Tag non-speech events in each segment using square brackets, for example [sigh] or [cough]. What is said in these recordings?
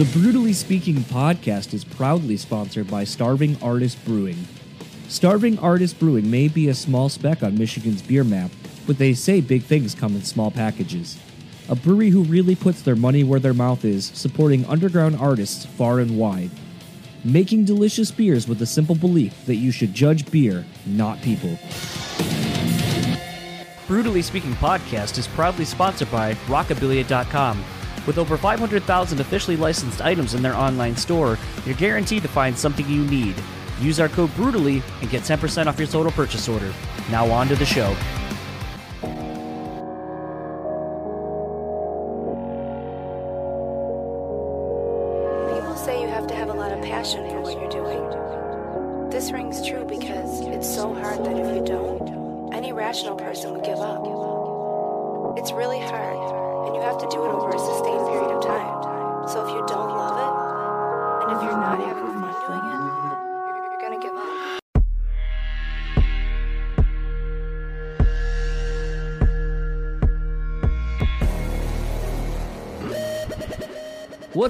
The Brewtally Speaking podcast is proudly sponsored by Starving Artist Brewing. Starving Artist Brewing may be a small speck on Michigan's beer map, but they say big things come in small packages. A brewery who really puts their money where their mouth is, supporting underground artists far and wide. Making delicious beers with the simple belief that you should judge beer, not people. Brewtally Speaking podcast is proudly sponsored by Rockabilia.com. With over 500,000 officially licensed items in their online store, you're guaranteed to find something you need. Use our code BREWTALLY and get 10% off your total purchase order. Now on to the show.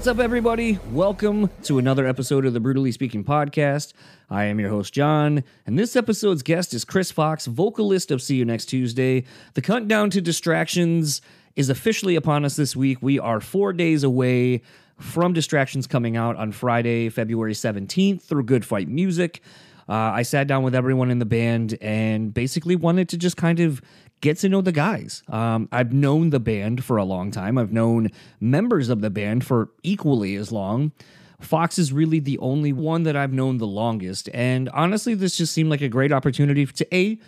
What's up, everybody? Welcome to another episode of the Brewtally Speaking podcast. I am your host, John, and this episode's guest is Chris Fox, vocalist of See You Next Tuesday. The countdown to distractions is officially upon us this week. We are four days away from Distractions coming out on Friday, February 17th through Good Fight Music. Uh, I sat down with everyone in the band and basically wanted to just kind of get to know the guys. Um, I've known the band for a long time. I've known members of the band for equally as long. Fox is really the only one that I've known the longest. And honestly, this just seemed like a great opportunity to A,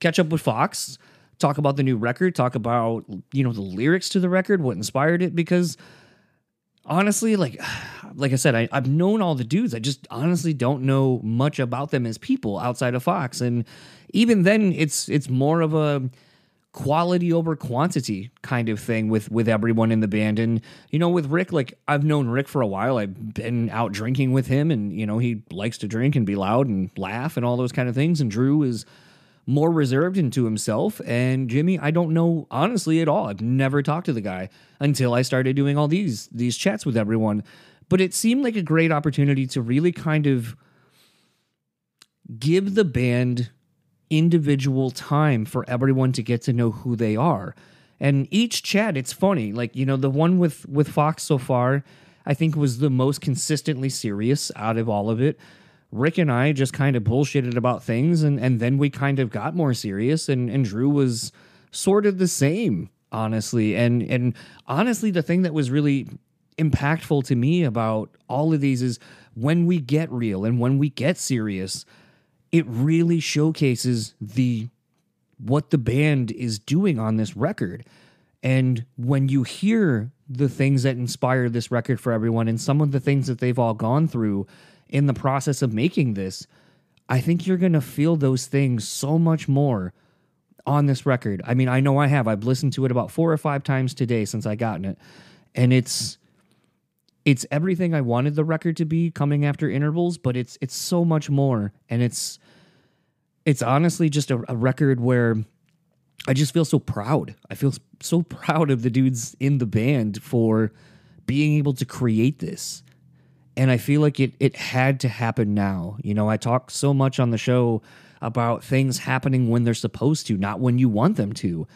catch up with Fox, talk about the new record, talk about, you know, the lyrics to the record, what inspired it, because honestly, like [sighs] like I said, I, I've known all the dudes. I just honestly don't know much about them as people outside of Fox. And even then, it's it's more of a quality over quantity kind of thing with with everyone in the band. And you know, with Rick, like I've known Rick for a while. I've been out drinking with him, and you know, he likes to drink and be loud and laugh and all those kind of things. And Drew is more reserved into himself. And Jimmy, I don't know honestly at all. I've never talked to the guy until I started doing all these these chats with everyone. But it seemed like a great opportunity to really kind of give the band individual time for everyone to get to know who they are. And each chat, it's funny. Like, you know, the one with with Fox so far, I think was the most consistently serious out of all of it. Rick and I just kind of bullshitted about things and and then we kind of got more serious and and Drew was sort of the same, honestly. And and honestly the thing that was really impactful to me about all of these is when we get real and when we get serious, it really showcases the what the band is doing on this record. And when you hear the things that inspire this record for everyone and some of the things that they've all gone through in the process of making this, I think you're going to feel those things so much more on this record. I mean, I know I have. I've listened to it about 4 or 5 times today since I gotten it. And it's it's everything I wanted the record to be coming after intervals, but it's it's so much more and it's it's honestly just a, a record where I just feel so proud. I feel so [laughs] proud of the dudes in the band for being able to create this. And I feel like it it had to happen now. You know, I talk so much on the show about things happening when they're supposed to, not when you want them to.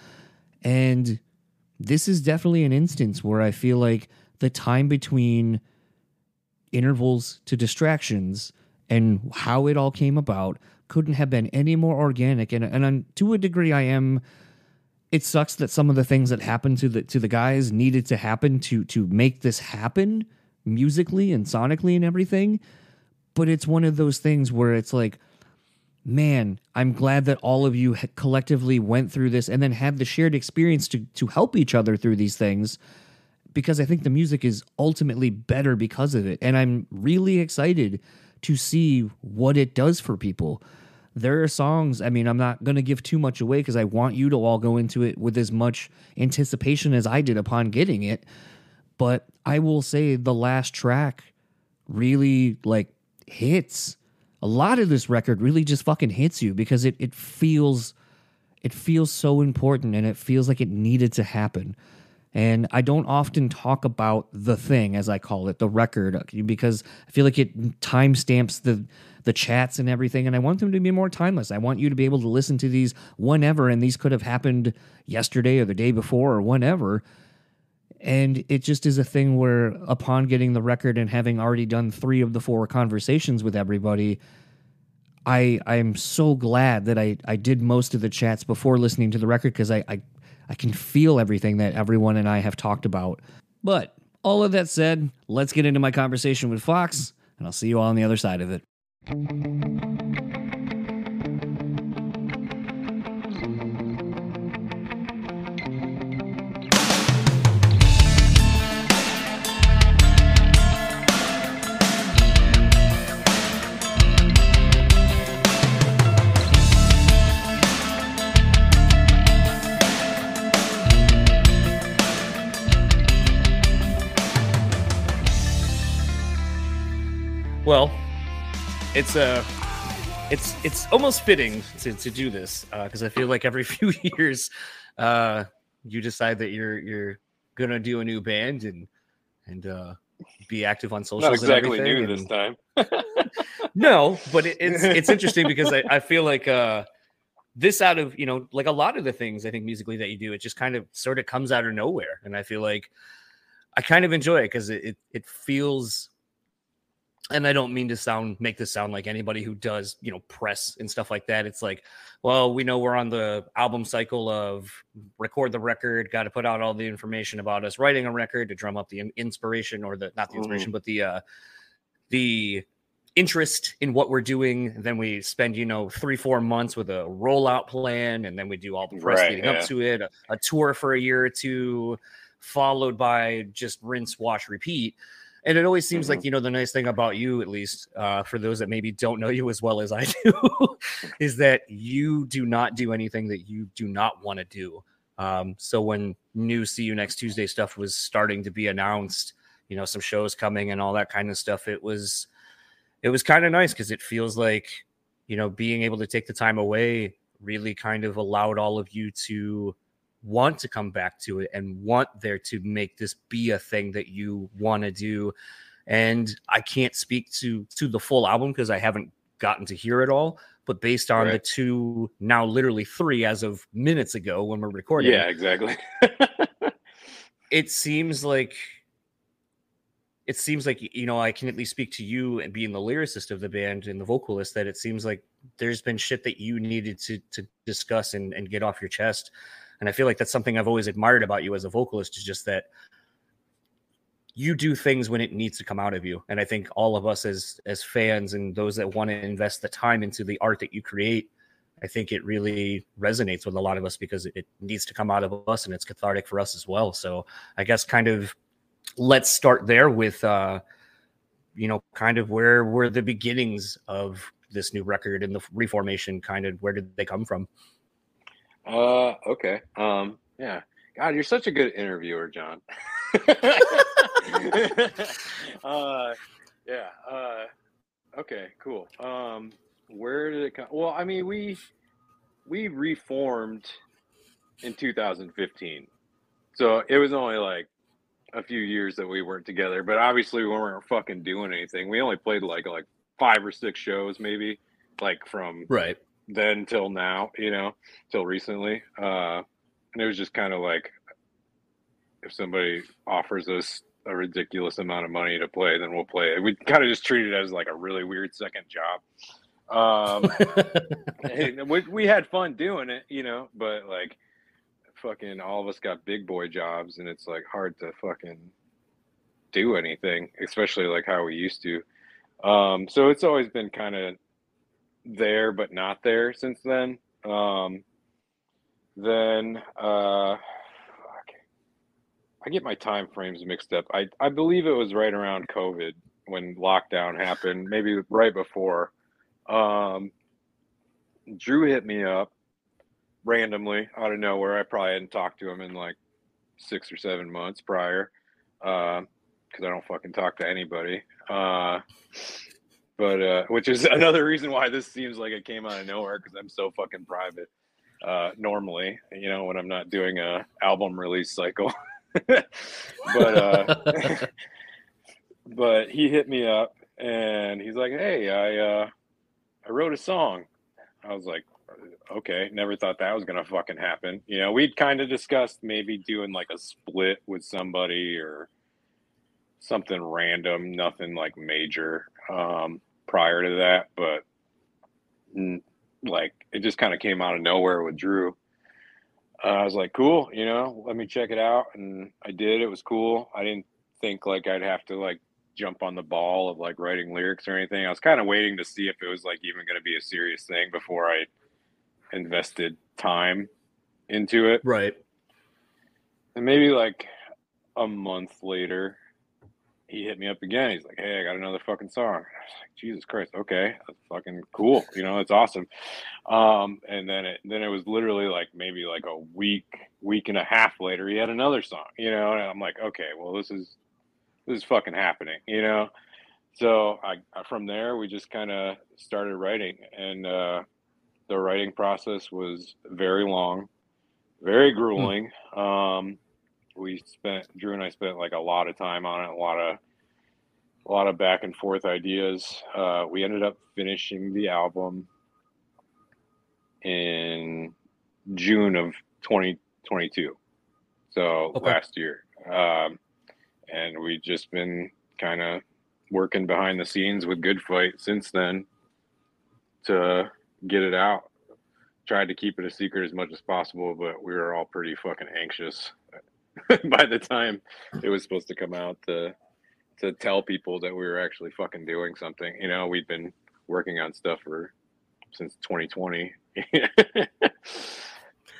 And this is definitely an instance where I feel like the time between intervals to distractions and how it all came about couldn't have been any more organic. And and to a degree, I am. It sucks that some of the things that happened to the to the guys needed to happen to to make this happen musically and sonically and everything. But it's one of those things where it's like, man, I'm glad that all of you collectively went through this and then had the shared experience to to help each other through these things because I think the music is ultimately better because of it. And I'm really excited to see what it does for people. There are songs, I mean, I'm not going to give too much away because I want you to all go into it with as much anticipation as I did upon getting it. But I will say the last track really like hits. A lot of this record really just fucking hits you because it it feels it feels so important and it feels like it needed to happen. And I don't often talk about the thing, as I call it, the record, because I feel like it timestamps the the chats and everything. And I want them to be more timeless. I want you to be able to listen to these whenever, and these could have happened yesterday or the day before or whenever. And it just is a thing where, upon getting the record and having already done three of the four conversations with everybody, I I'm so glad that I I did most of the chats before listening to the record because I, I I can feel everything that everyone and I have talked about. But all of that said, let's get into my conversation with Fox, and I'll see you all on the other side of it. Well, it's a. Uh, it's it's almost fitting to, to do this because uh, I feel like every [laughs] few years, uh, you decide that you're you're gonna do a new band and and uh, be active on social. Not exactly new and, this time. [laughs] [laughs] no, but it, it's it's interesting because I, I feel like uh, this out of you know like a lot of the things I think musically that you do, it just kind of sort of comes out of nowhere, and I feel like I kind of enjoy it because it, it it feels and I don't mean to sound make this sound like anybody who does, you know, press and stuff like that. It's like, well, we know we're on the album cycle of record the record, got to put out all the information about us writing a record to drum up the inspiration or the not the inspiration, mm. but the uh the interest in what we're doing. Then we spend, you know, three, four months with a rollout plan, and then we do all the press right, leading yeah. up to it, a, a tour for a year or two, followed by just rinse, wash, repeat and it always seems mm-hmm. like you know the nice thing about you at least uh, for those that maybe don't know [laughs] you as well as i do [laughs] is that you do not do anything that you do not want to do um, so when new see you next tuesday stuff was starting to be announced you know some shows coming and all that kind of stuff it was it was kind of nice because it feels like you know being able to take the time away really kind of allowed all of you to want to come back to it and want there to make this be a thing that you want to do. And i can't speak to to the full album because i haven't gotten to hear it all but based on right. the two now literally three as of minutes ago when we're recording yeah exactly. [laughs] it seems like it seems like you know i can at least speak to you and being the lyricist of the band and the vocalist that it seems like there's been shit that you needed to to discuss and, and get off your chest and I feel like that's something I've always admired about you as a vocalist is just that you do things when it needs to come out of you. And I think all of us as as fans and those that want to invest the time into the art that you create, I think it really resonates with a lot of us because it needs to come out of us and it's cathartic for us as well. So I guess kind of let's start there with uh you know kind of where were the beginnings of this new record and the reformation kind of where did they come from? Uh, okay. Um, yeah. God, you're such a good interviewer, John. [laughs] uh, yeah. Uh, okay. Cool. Um, where did it come? Well, I mean, we we reformed in 2015, so it was only like a few years that we weren't together. But obviously, we weren't fucking doing anything. We only played like like five or six shows, maybe, like from right then till now, you know, till recently. Uh, and it was just kind of like if somebody offers us a ridiculous amount of money to play, then we'll play it. We kind of just treat it as like a really weird second job. Um, [laughs] we, we had fun doing it, you know, but like fucking all of us got big boy jobs and it's like hard to fucking do anything, especially like how we used to. Um, so it's always been kind of there but not there since then. Um, then uh, I get my time frames mixed up. I I believe it was right around COVID when lockdown happened, maybe right before. Um, Drew hit me up randomly out of nowhere. I probably hadn't talked to him in like six or seven months prior, because uh, I don't fucking talk to anybody. Uh, but uh, which is [laughs] another reason why this seems like it came out of nowhere because I'm so fucking private uh, normally, you know, when I'm not doing a album release cycle. [laughs] but uh, [laughs] but he hit me up and he's like, "Hey, I uh, I wrote a song." I was like, "Okay, never thought that was gonna fucking happen." You know, we'd kind of discussed maybe doing like a split with somebody or something random, nothing like major um, prior to that, but like it just kind of came out of nowhere with Drew. Uh, I was like, cool, you know, let me check it out, and I did. It was cool. I didn't think like I'd have to like jump on the ball of like writing lyrics or anything. I was kind of waiting to see if it was like even going to be a serious thing before I invested time into it. Right. And maybe like a month later, he hit me up again. He's like, "Hey, I got another fucking song." I was like, "Jesus Christ, okay, that's fucking cool. You know, that's awesome." Um, and then it then it was literally like maybe like a week, week and a half later, he had another song. You know, and I'm like, "Okay, well, this is this is fucking happening." You know, so I from there we just kind of started writing, and uh, the writing process was very long, very grueling. Hmm. Um, we spent Drew and I spent like a lot of time on it, a lot of a lot of back and forth ideas. Uh, we ended up finishing the album in June of 2022, so okay. last year, um, and we've just been kind of working behind the scenes with Good Fight since then to get it out. Tried to keep it a secret as much as possible, but we were all pretty fucking anxious [laughs] by the time it was supposed to come out to to tell people that we were actually fucking doing something. You know, we'd been working on stuff for since 2020. [laughs]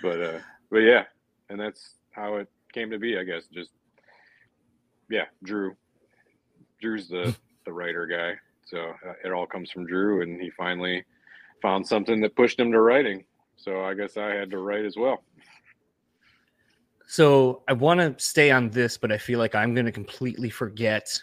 but uh but yeah, and that's how it came to be, I guess. Just yeah, Drew. Drew's the [laughs] the writer guy. So uh, it all comes from Drew and he finally found something that pushed him to writing. So I guess I had to write as well. So I want to stay on this, but I feel like I'm going to completely forget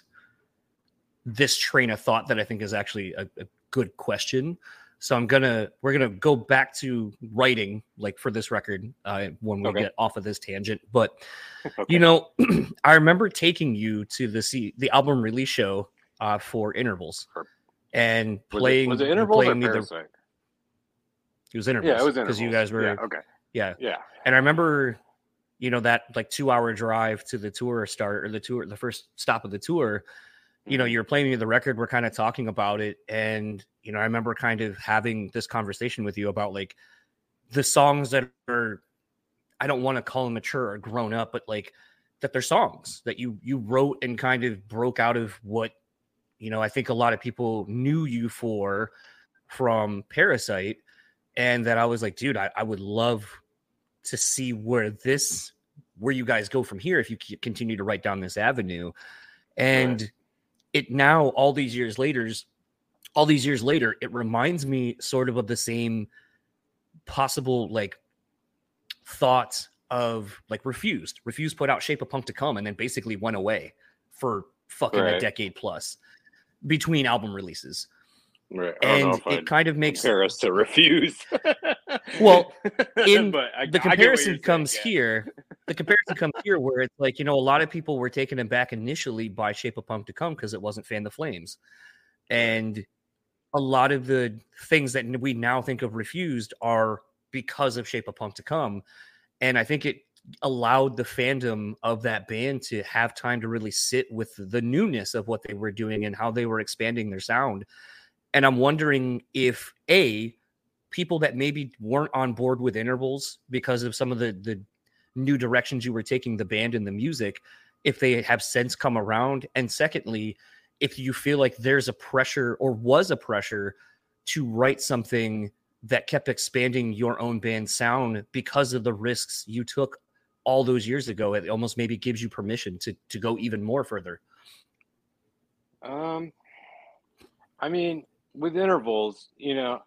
this train of thought that I think is actually a, a good question. So I'm gonna we're gonna go back to writing like for this record uh, when we okay. get off of this tangent. But [laughs] okay. you know, [clears throat] I remember taking you to the see the album release show uh, for intervals and playing was it, was it intervals playing or the, it was intervals. Yeah, it was because you guys were yeah, okay. Yeah, yeah. And I remember you know that like two hour drive to the tour start or the tour the first stop of the tour you know mm-hmm. you're playing me the record we're kind of talking about it and you know i remember kind of having this conversation with you about like the songs that are i don't want to call them mature or grown up but like that they're songs that you you wrote and kind of broke out of what you know i think a lot of people knew you for from parasite and that i was like dude i, I would love to see where this where you guys go from here if you continue to write down this avenue and right. it now all these years later all these years later it reminds me sort of of the same possible like thoughts of like refused refused put out shape of punk to come and then basically went away for fucking right. a decade plus between album releases Right. And it I'd kind of makes us to refuse. well, [laughs] in I, the comparison comes saying, yeah. here. The comparison comes here where it's like, you know, a lot of people were taken aback initially by Shape of Punk to Come because it wasn't Fan the Flames. And a lot of the things that we now think of refused are because of Shape of Punk to Come. And I think it allowed the fandom of that band to have time to really sit with the newness of what they were doing and how they were expanding their sound and I'm wondering if A, people that maybe weren't on board with intervals because of some of the the new directions you were taking the band and the music, if they have since come around. And secondly, if you feel like there's a pressure or was a pressure to write something that kept expanding your own band sound because of the risks you took all those years ago, it almost maybe gives you permission to to go even more further. Um, I mean, with intervals, you know,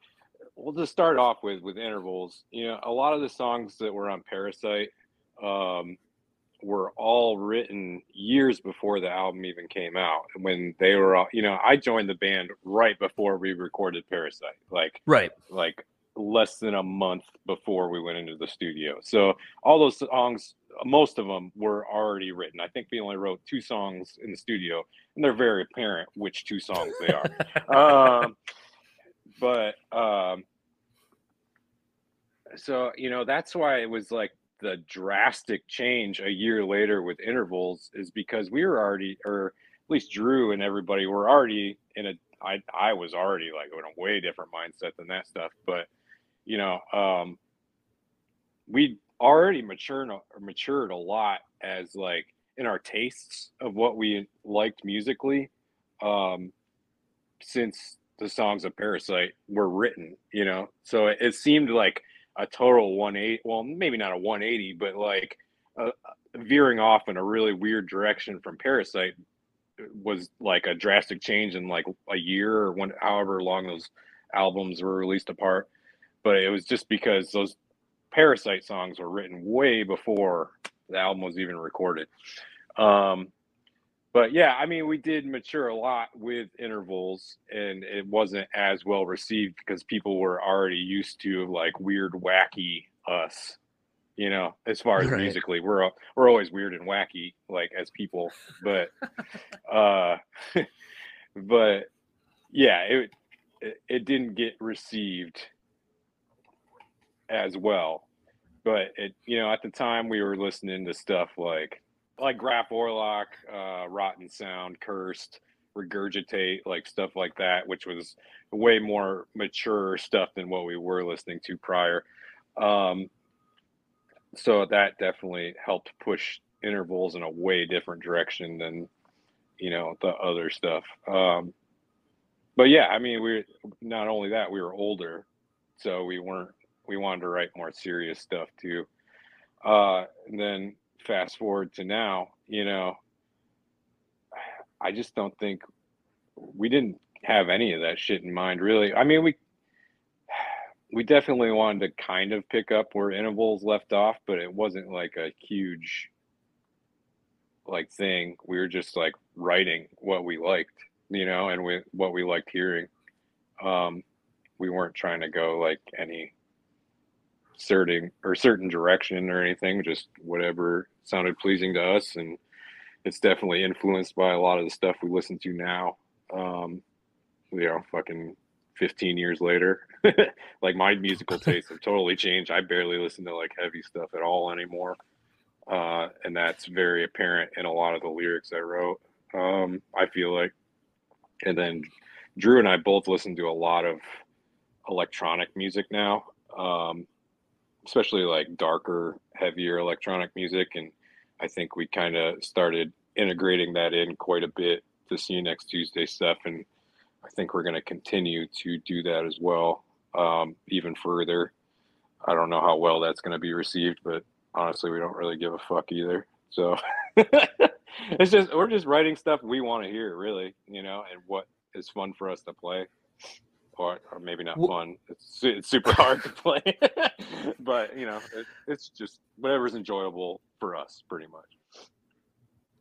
we'll just start off with with intervals. You know, a lot of the songs that were on Parasite um, were all written years before the album even came out. When they were, all, you know, I joined the band right before we recorded Parasite, like right, like less than a month before we went into the studio. So all those songs most of them were already written. I think we only wrote two songs in the studio, and they're very apparent which two songs they are. [laughs] um, but um, so you know that's why it was like the drastic change a year later with intervals is because we were already, or at least Drew and everybody were already in a. I I was already like in a way different mindset than that stuff, but you know, um, we already matured matured a lot as like in our tastes of what we liked musically um since the songs of parasite were written you know so it, it seemed like a total 180 well maybe not a 180 but like uh, veering off in a really weird direction from parasite was like a drastic change in like a year or when however long those albums were released apart but it was just because those Parasite songs were written way before the album was even recorded. Um, but yeah, I mean, we did mature a lot with intervals, and it wasn't as well received because people were already used to like weird, wacky us. You know, as far as right. musically, we're we're always weird and wacky, like as people. But, [laughs] uh, [laughs] but yeah, it, it it didn't get received as well but it you know at the time we were listening to stuff like like Graf Orlok, uh, Rotten Sound, Cursed, Regurgitate, like stuff like that, which was way more mature stuff than what we were listening to prior. Um, so that definitely helped push intervals in a way different direction than you know the other stuff. Um, but yeah, I mean, we not only that we were older, so we weren't we wanted to write more serious stuff too. Uh, and then fast forward to now, you know, I just don't think we didn't have any of that shit in mind, really. I mean, we we definitely wanted to kind of pick up where intervals left off, but it wasn't like a huge like thing. We were just like writing what we liked, you know, and we what we liked hearing. Um, we weren't trying to go like any certain or certain direction or anything, just whatever sounded pleasing to us. And it's definitely influenced by a lot of the stuff we listen to now. Um, you know, fucking 15 years later, [laughs] like my musical [laughs] tastes have totally changed. I barely listen to like heavy stuff at all anymore. Uh, and that's very apparent in a lot of the lyrics I wrote. Um, I feel like, and then Drew and I both listen to a lot of electronic music now. Um, especially like darker, heavier electronic music. And I think we kind of started integrating that in quite a bit to see you next Tuesday stuff. And I think we're going to continue to do that as well, um, even further. I don't know how well that's going to be received, but honestly, we don't really give a fuck either. So [laughs] it's just, we're just writing stuff we want to hear, really, you know, and what is fun for us to play or, or maybe not well, fun. It's, it's super hard to play, [laughs] but you know, it, it's just whatever's enjoyable for us, pretty much.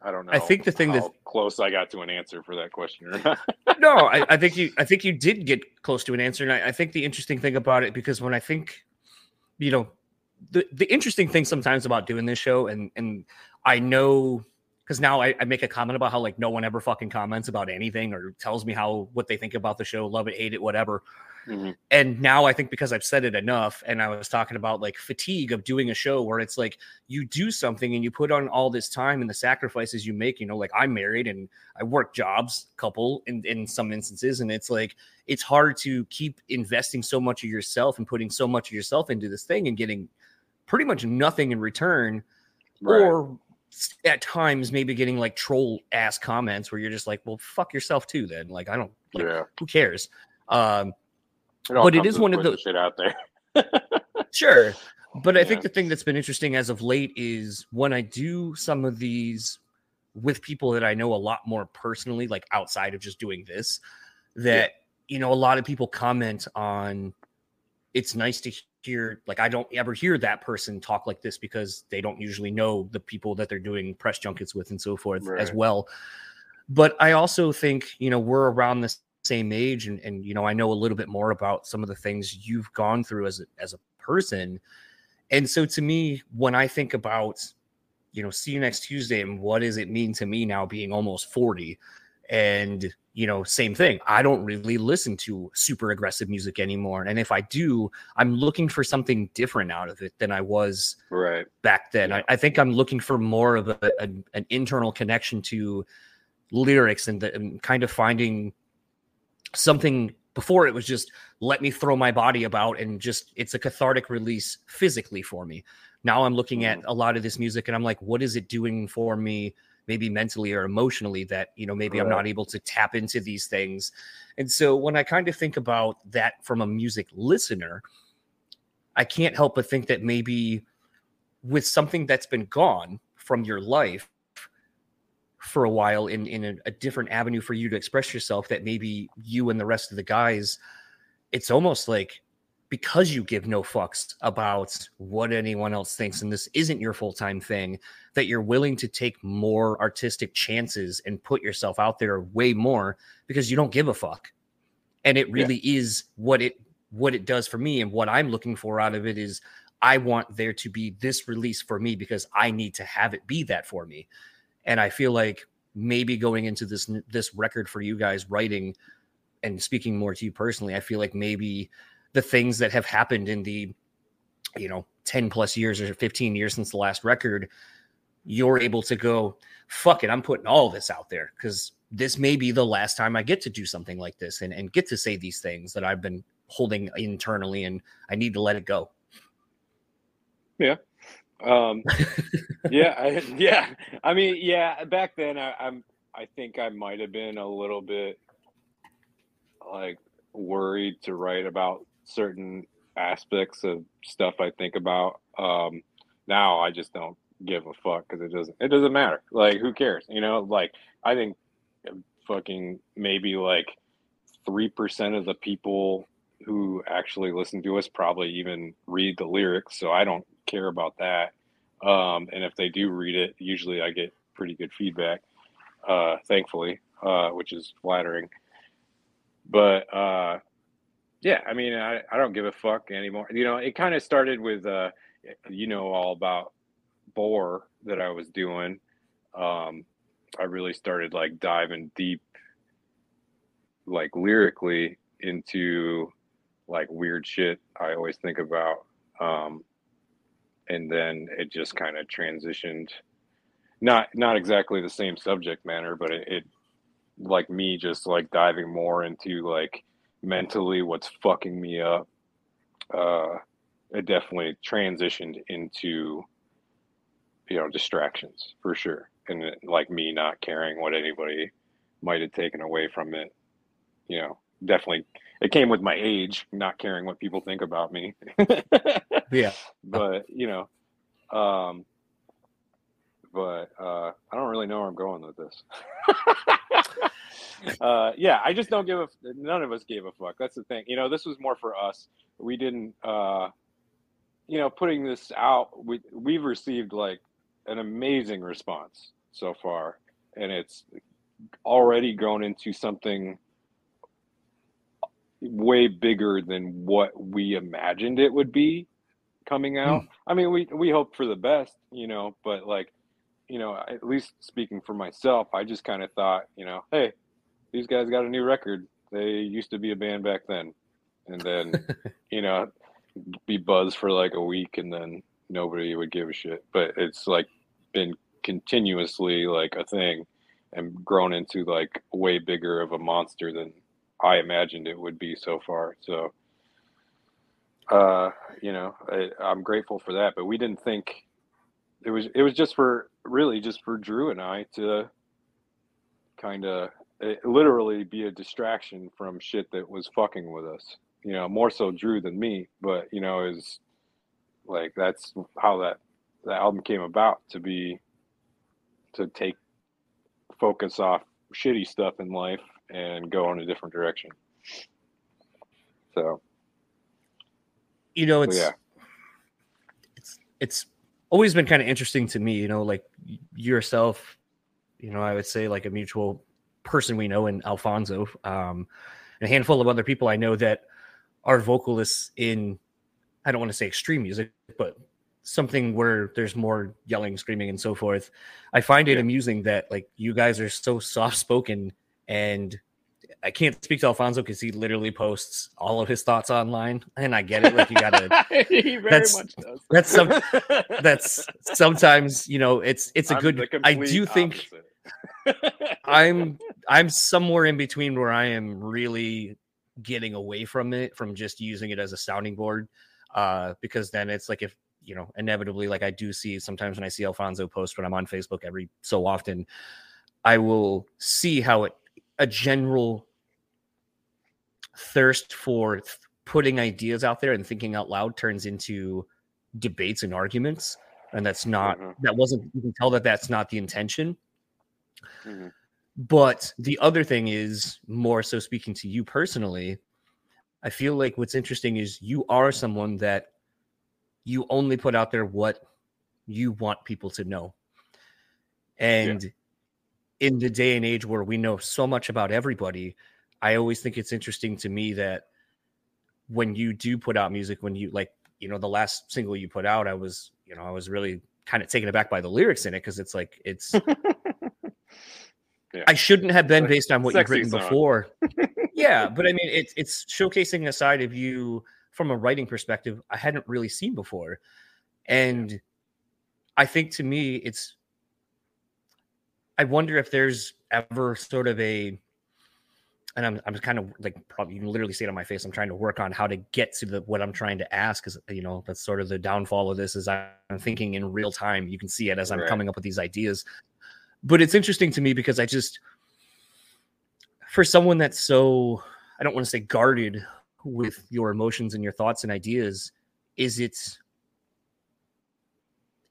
I don't know. I think the thing that close I got to an answer for that question. [laughs] no, I, I, think you. I think you did get close to an answer, and I, I think the interesting thing about it because when I think, you know, the the interesting thing sometimes about doing this show, and and I know because now I, I, make a comment about how like no one ever fucking comments about anything or tells me how what they think about the show, love it, hate it, whatever. Mm-hmm. And now I think because I've said it enough, and I was talking about like fatigue of doing a show where it's like you do something and you put on all this time and the sacrifices you make. You know, like I'm married and I work jobs, couple in in some instances, and it's like it's hard to keep investing so much of yourself and putting so much of yourself into this thing and getting pretty much nothing in return. Right. Or at times maybe getting like troll ass comments where you're just like, well, fuck yourself too. Then like, I don't, like, yeah. who cares? Um, it but it is one of the shit out there. [laughs] sure, but I think the thing that's been interesting as of late is when I do some of these with people that I know a lot more personally, like outside of just doing this, that yeah. you know, a lot of people comment on. It's nice to hear like I don't ever hear that person talk like this because they don't usually know the people that they're doing press junkets with and so forth right. as well. But I also think, you know, we're around the same age and and you know, I know a little bit more about some of the things you've gone through as a, as a person. And so to me, when I think about you know, see you next Tuesday. And what does it mean to me now being almost 40? And, you know, same thing. I don't really listen to super aggressive music anymore. And if I do, I'm looking for something different out of it than I was right back then. I, I think I'm looking for more of a, a, an internal connection to lyrics and, the, and kind of finding something before it was just let me throw my body about and just it's a cathartic release physically for me now i'm looking at hmm. a lot of this music and i'm like what is it doing for me maybe mentally or emotionally that you know maybe i'm not able to tap into these things. And so when i kind of think about that from a music listener i can't help but think that maybe with something that's been gone from your life for a while in in a, a, different avenue for you to express yourself that maybe you and the rest of the guys it's almost like because you give no fucks about what anyone else thinks and this isn't your full-time thing that you're willing to take more artistic chances and put yourself out there way more because you don't give a fuck and it really yeah. is what it what it does for me and what i'm looking for out of it is i want there to be this release for me because i need to have it be that for me and I feel like maybe going into this this record for you guys writing and speaking more to you personally, I feel like maybe the things that have happened in the you know 10 plus years or 15 years since the last record, you're able to go, fuck it, I'm putting all this out there because this may be the last time I get to do something like this and, and get to say these things that I've been holding internally and I need to let it go. Yeah. Um, yeah, I, [laughs] yeah. I mean, yeah. Back then, I, I'm. I think I might have been a little bit like worried to write about certain aspects of stuff I think about. Um, now I just don't give a fuck because it doesn't. It doesn't matter. Like, who cares? You know. Like, I think fucking maybe like three percent of the people who actually listen to us probably even read the lyrics, so I don't care about that. Um, and if they do read it, usually I get pretty good feedback, uh, thankfully, uh, which is flattering. But uh, yeah, I mean, I, I don't give a fuck anymore. You know, it kind of started with, uh, you know, all about Bore that I was doing. Um, I really started like diving deep, like lyrically into like weird shit I always think about. Um, and then it just kind of transitioned not not exactly the same subject matter but it, it, like me just like diving more into like mentally what's fucking me up uh it definitely transitioned into you know distractions for sure and it, like me not caring what anybody might have taken away from it you know definitely it came with my age, not caring what people think about me. [laughs] yeah. But, you know, um, but uh, I don't really know where I'm going with this. [laughs] [laughs] uh, yeah, I just don't give a. None of us gave a fuck. That's the thing. You know, this was more for us. We didn't. Uh, you know, putting this out, we we've received like an amazing response so far, and it's already grown into something way bigger than what we imagined it would be coming out. Mm. I mean, we we hope for the best, you know, but like, you know, at least speaking for myself, I just kind of thought, you know, hey, these guys got a new record. They used to be a band back then, and then, [laughs] you know, be buzz for like a week, and then nobody would give a shit. But it's like been continuously like a thing and grown into like way bigger of a monster than I imagined it would be so far. So, uh, you know, I, I'm grateful for that. But we didn't think it was. It was just for really just for Drew and I to kind of eh, literally be a distraction from shit that was fucking with us. You know, more so Drew than me. But you know, is like that's how that the album came about to be to take focus off shitty stuff in life and go in a different direction. So, you know, it's yeah. it's it's always been kind of interesting to me. You know, like yourself, you know, I would say like a mutual person we know in Alfonso, um, and a handful of other people I know that are vocalists in I don't want to say extreme music, but something where there's more yelling, screaming, and so forth. I find it Yeah. amusing that like you guys are so soft spoken, and I can't speak to Alfonso because he literally posts all of his thoughts online, and I get it. Like you gotta. [laughs] he very that's- much does. that's some- [laughs] That's sometimes you know it's it's a I'm good. I do think. [laughs] I'm I'm somewhere in between where I am really getting away from it, from just using it as a sounding board, uh, because then it's like if you know inevitably, like I do see sometimes when I see Alfonso post when I'm on Facebook every so often, I will see how it a general thirst for th- putting ideas out there and thinking out loud turns into debates and arguments and that's not Mhm. that wasn't you can tell that that's not the intention Mhm. but the other thing is more so speaking to you personally, I feel like what's interesting is you are someone that you only put out there what you want people to know. And in the day and age where we know so much about everybody, I always think it's interesting to me that when you do put out music, when you like, you know, the last single you put out, I was, you know, I was really kind of taken aback by the lyrics in it because it's like, it's, [laughs] Yeah. I shouldn't have been based on what you've written song. before. [laughs] yeah, but I mean, it's it's showcasing a side of you from a writing perspective I hadn't really seen before, and I think to me, it's. I wonder if there's ever sort of a, and I'm I'm kind of like probably you can literally see it on my face. I'm trying to work on how to get to the what I'm trying to ask because you know that's sort of the downfall of this is I'm thinking in real time. You can see it as I'm Right. coming up with these ideas but it's interesting to me because I just for someone that's so I don't want to say guarded with your emotions and your thoughts and ideas, is it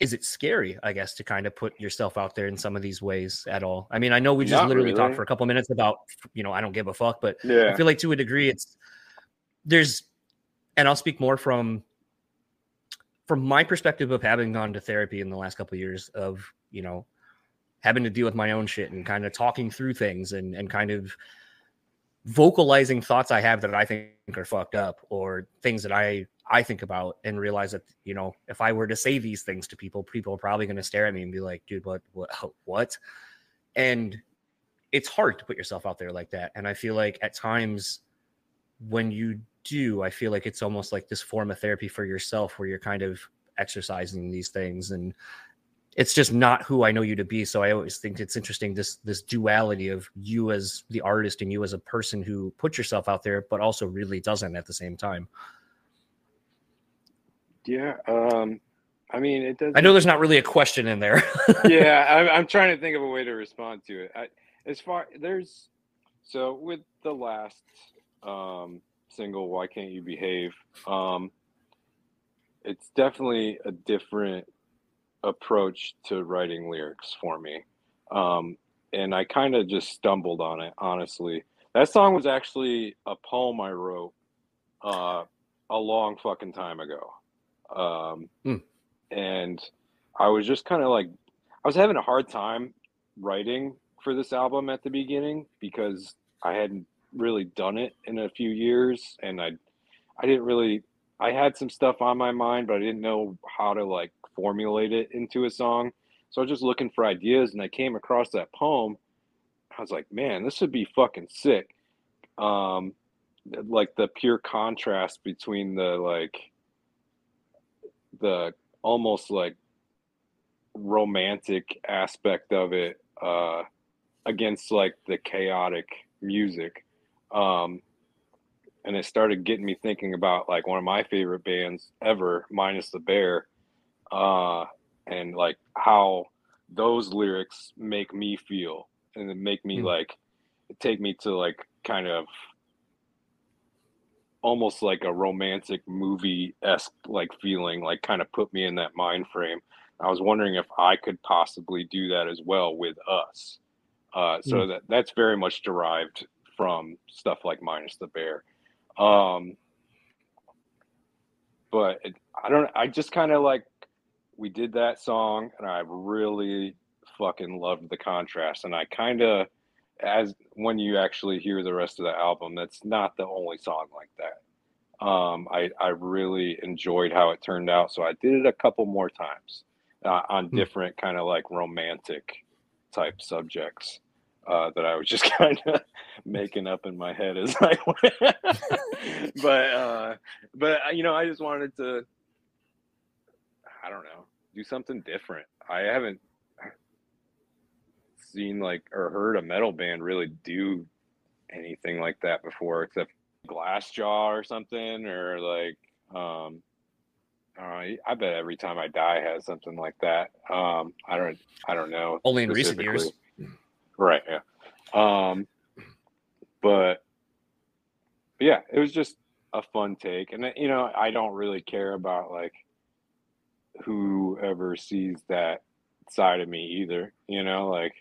is it scary, I guess, to kind of put yourself out there in some of these ways at all? I mean, I know we just Not literally talked for a couple minutes about, you know, I don't give a fuck, but I feel like to a degree it's there's and I'll speak more from from my perspective of having gone to therapy in the last couple of years of, you know, having to deal with my own shit and kind of talking through things and and kind of vocalizing thoughts I have that I think are fucked up or things that I I think about and realize that you know if I were to say these things to people, people are probably going to stare at me and be like, "Dude, what what [laughs] what?" And it's hard to put yourself out there like that. And I feel like at times when you do, I feel like it's almost like this form of therapy for yourself where you're kind of exercising these things and it's just not who I know you to be. So I always think it's interesting this this duality of you as the artist and you as a person who puts yourself out there, but also really doesn't at the same time. Yeah. Um, I mean, it does. I know there's not really a question in there. [laughs] yeah, I'm, I'm trying to think of a way to respond to it. I, as far there's so with the last um, single, "Why Can't You Behave," um, it's definitely a different approach to writing lyrics for me, um, and I kind of just stumbled on it. Honestly, that song was actually a poem I wrote uh, a long fucking time ago. Um, Hmm. And I was just kind of like, I was having a hard time writing for this album at the beginning because I hadn't really done it in a few years, and I, I didn't really, I had some stuff on my mind, but I didn't know how to like formulate it into a song. So I was just looking for ideas, and I came across that poem. I was like, man, this would be fucking sick. Um, like the pure contrast between the like the almost like romantic aspect of it uh against like the chaotic music um and it started getting me thinking about like one of my favorite bands ever minus the bear uh and like how those lyrics make me feel and make me Hmm. like take me to like kind of almost like a romantic movie esque like feeling, like kind of put me in that mind frame. I was wondering if I could possibly do that as well with us. Uh, so that that's very much derived from stuff like minus the bear. Um, but it, I don't. I just kind of like we did that song, and I really fucking loved the contrast, and I kind of as when you actually hear the rest of the album, that's not the only song like that. Um, I I really enjoyed how it turned out, so I did it a couple more times uh, on Hmm. different kind of like romantic type subjects uh, that I was [laughs] just kind of making up in my head as I went. [laughs] but uh, but uh, you know, I just wanted to, I don't know, do something different. I haven't seen like or heard a metal band really do anything like that before, except Glassjaw or something, or like um, uh, I bet every time I die has something like that. Um, I don't, I don't know. Only in recent years. right? Yeah. Um, but but yeah, it was just a fun take, and you know, I don't really care about like whoever sees that side of me either. You know, like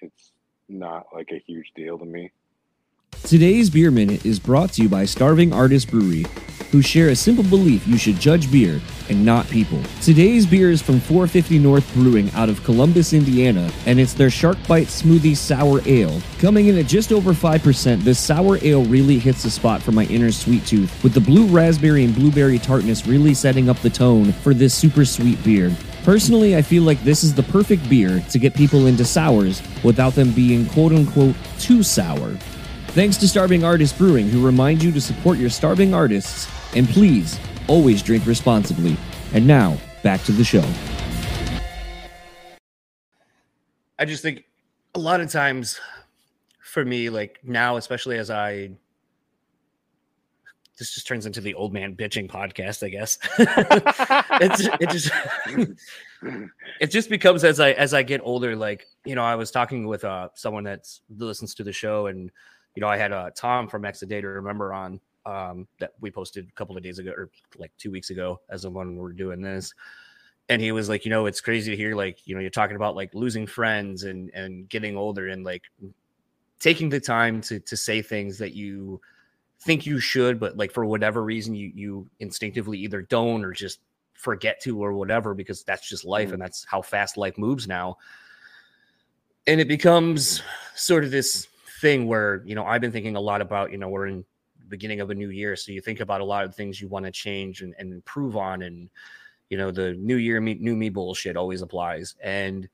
it's not like a huge deal to me. Today's Beer Minute is brought to you by Starving Artist Brewery, who share a simple belief you should judge beer and not people. Today's beer is from 450 North Brewing out of Columbus, Indiana, and it's their Shark Bite Smoothie Sour Ale. Coming in at just over 5%, this sour ale really hits the spot for my inner sweet tooth, with the blue raspberry and blueberry tartness really setting up the tone for this super sweet beer. Personally, I feel like this is the perfect beer to get people into sours without them being quote unquote too sour. Thanks to Starving Artist Brewing, who remind you to support your starving artists, and please always drink responsibly. And now, back to the show. I just think a lot of times for me, like now, especially as I this just turns into the old man bitching podcast, I guess. [laughs] it's it just [laughs] it just becomes as I as I get older, like, you know, I was talking with uh someone that's listens to the show and you know, I had uh Tom from Exadata remember on um that we posted a couple of days ago or like two weeks ago as of when we're doing this and he was like, you know, it's crazy to hear like, you know, you're talking about like losing friends and and getting older and like taking the time to to say things that you think you should, but like for whatever reason you you instinctively either don't or just forget to or whatever because that's just life and that's how fast life moves now. And it becomes sort of this thing where, you know, I've been thinking a lot about, you know, we're in the beginning of a new year. So you think about a lot of things you want to change and, and improve on and you know the new year me new me bullshit always applies and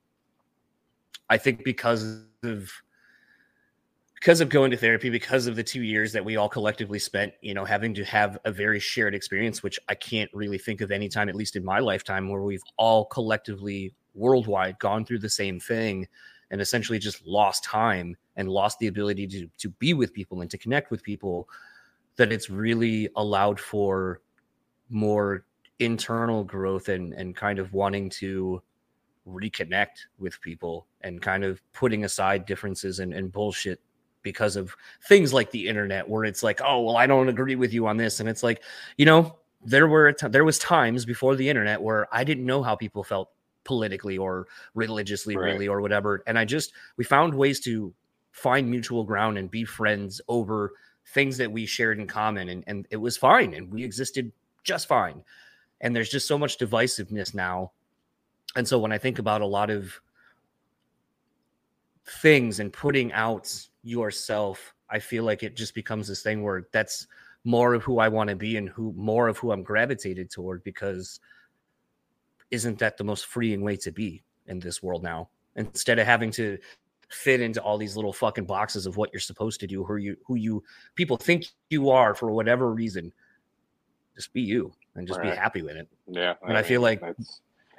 i think because of because of going to therapy because of the two years that we all collectively spent you know having to have a very shared experience which i can't really think of any time at least in my lifetime where we've all collectively worldwide gone through the same thing and essentially just lost time and lost the ability to to be with people and to connect with people that it's really allowed for more internal growth and and kind of wanting to reconnect with people and kind of putting aside differences and, and bullshit because of things like the internet where it's like oh well i don't agree with you on this and it's like you know there were t- there was times before the internet where i didn't know how people felt politically or religiously Right. really or whatever and i just we found ways to find mutual ground and be friends over things that we shared in common and, and it was fine and we existed just fine. And there's just so much divisiveness now. And so when i think about a lot of things and putting out yourself i feel like it just becomes this thing where that's more of who i want to be and who more of who i'm gravitated toward because isn't that the most freeing way to be in this world now? Instead of having to fit into all these little fucking boxes of what you're supposed to do who you who you people think you are for whatever reason just be you and just be Right. happy with it Yeah, And I feel like-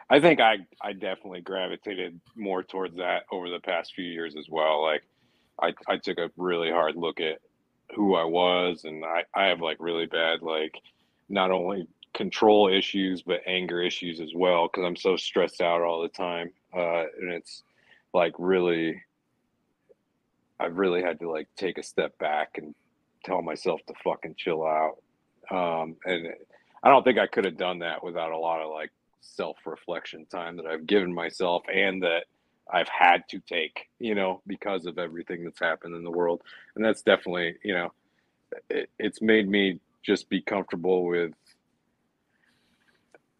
I think I I definitely gravitated more towards that over the past few years as well. Like, I I took a really hard look at who I was, and I I have like really bad like not only control issues but anger issues as well because I'm so stressed out all the time, uh, and it's like really. I've really had to like take a step back and tell myself to fucking chill out. Um, and I don't think I could have done that without a lot of like self reflection time that I've given myself and that I've had to take, you know, because of everything that's happened in the world. And that's definitely, you know, it, it's made me just be comfortable with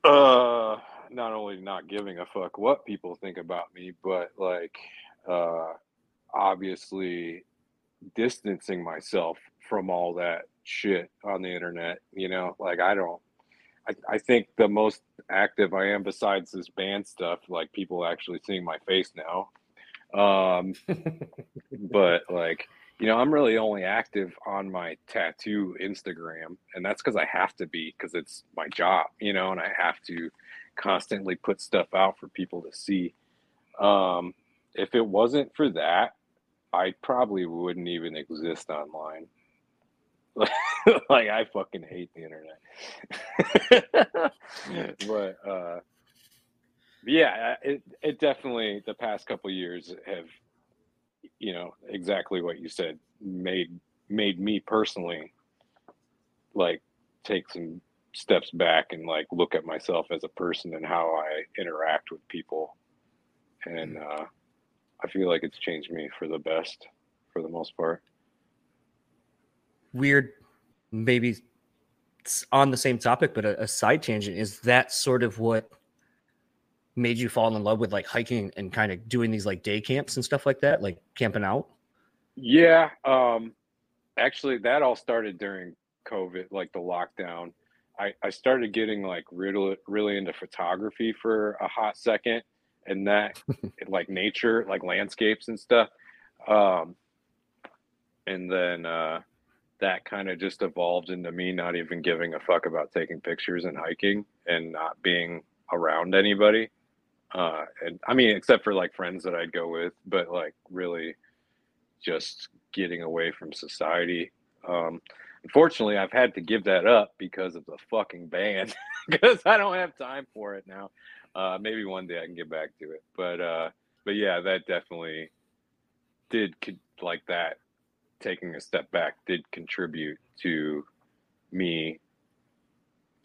uh not only not giving a fuck what people think about me, but like uh obviously distancing myself from all that shit on the internet. You know, like I don't. I, I think the most active I am besides this band stuff, like people actually seeing my face now. Um, [laughs] but like, you know, I'm really only active on my tattoo Instagram, and that's because I have to be because it's my job, you know, and I have to constantly put stuff out for people to see. Um, if it wasn't for that, I probably wouldn't even exist online. [laughs] like I fucking hate the internet. [laughs] but uh yeah, it it definitely the past couple years have you know, exactly what you said made made me personally like take some steps back and like look at myself as a person and how I interact with people. And uh I feel like it's changed me for the best for the most part. Weird, maybe it's on the same topic, but a, a side tangent is that sort of what made you fall in love with like hiking and kind of doing these like day camps and stuff like that, like camping out? Yeah, um actually that all started during COVID, like the lockdown. I, I started getting like really really into photography for a hot second and that [laughs] like nature, like landscapes and stuff. Um, and then uh, that kind of just evolved into me not even giving a fuck about taking pictures and hiking and not being around anybody. Uh, and I mean, except for like friends that I'd go with, but like really just getting away from society. Um, unfortunately, I've had to give that up because of the fucking band because [laughs] I don't have time for it now. Uh, maybe one day I can get back to it, but uh, but yeah, that definitely did like that. Taking a step back did contribute to me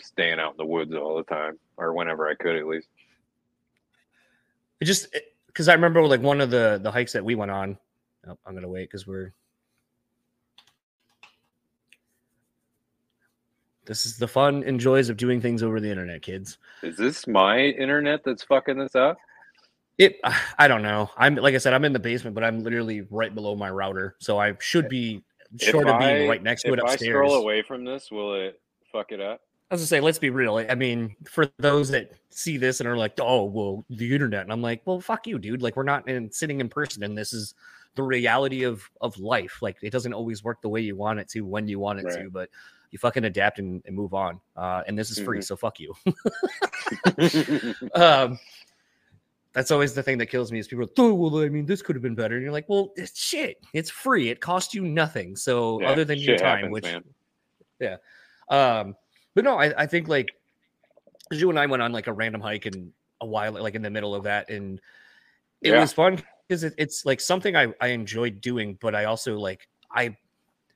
staying out in the woods all the time, or whenever I could, at least. It just because I remember like one of the the hikes that we went on. Oh, I'm gonna wait because we're This is the fun and joys of doing things over the internet, kids. Is this my internet that's fucking this up? It [sighs] I don't know. I'm like I said, I'm in the basement, but I'm literally right below my router. So I should be short of being right next to it upstairs. If I scroll away from this, will it fuck it up? I was gonna say, let's be real. I mean, for those that see this and are like, "Oh, well, the internet," and I'm like, "Well, fuck you, dude. Like, we're not in, sitting in person, and this is the reality of of life. Like, it doesn't always work the way you want it to when you want it right. to, but you fucking adapt and, and move on. Uh, and this is free, mm-hmm. so fuck you. [laughs] [laughs] um, that's always the thing that kills me is people are, oh, well, I mean, this could have been better. And you're like, well, it's shit. It's free. It costs you nothing. So yeah, other than your time, happens, which, man. yeah. Um, but no, I, I think like you and I went on like a random hike and a while, like in the middle of that. And it yeah. was fun because it, it's like something I, I enjoyed doing, but I also like, I,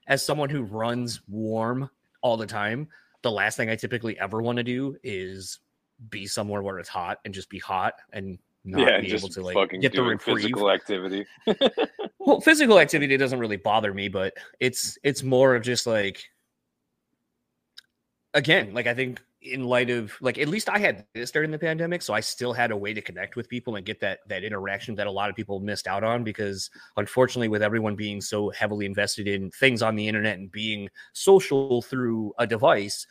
as someone who runs warm all the time, the last thing I typically ever want to do is be somewhere where it's hot and just be hot and not yeah, be able to like get the reprieve. physical activity. [laughs] well, physical activity doesn't really bother me, but it's it's more of just like again, like I think in light of like at least I had this during the pandemic, so I still had a way to connect with people and get that that interaction that a lot of people missed out on because unfortunately, with everyone being so heavily invested in things on the internet and being social through a device,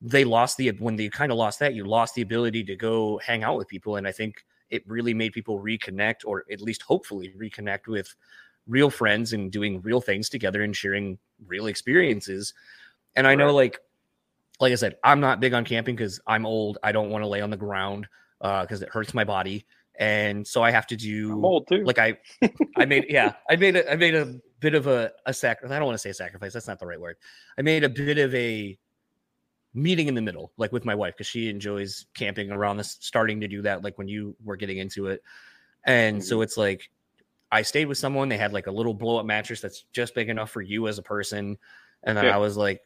they lost the when they kind of lost that, you lost the ability to go hang out with people, and I think it really made people reconnect, or at least hopefully reconnect with real friends and doing real things together and sharing real experiences. And I know like like I said, I'm not big on camping because I'm old. I don't want to lay on the ground because uh, it hurts my body, and so I have to do. I'm old too. Like I, I made [laughs] yeah, I made a, I made a bit of a a sacrifice. I don't want to say sacrifice. That's not the right word. I made a bit of a meeting in the middle, like with my wife, because she enjoys camping around this, starting to do that, like when you were getting into it, and mm-hmm. so it's like I stayed with someone. They had like a little blow up mattress that's just big enough for you as a person. And then yeah. I was like,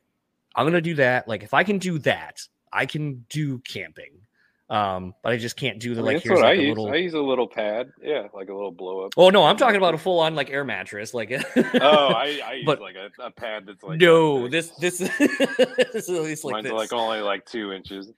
I'm gonna do that. Like if I can do that, I can do camping. Um, but I just can't do the I mean, like. Here's like I a use. little. I use a little pad, yeah, like a little blow up. Oh no, I'm talking about a full on like air mattress, like. oh, I, [laughs] I use but, like a, a, pad that's like. No, this this, [laughs] this is at least like Mine's this. like only like two inches.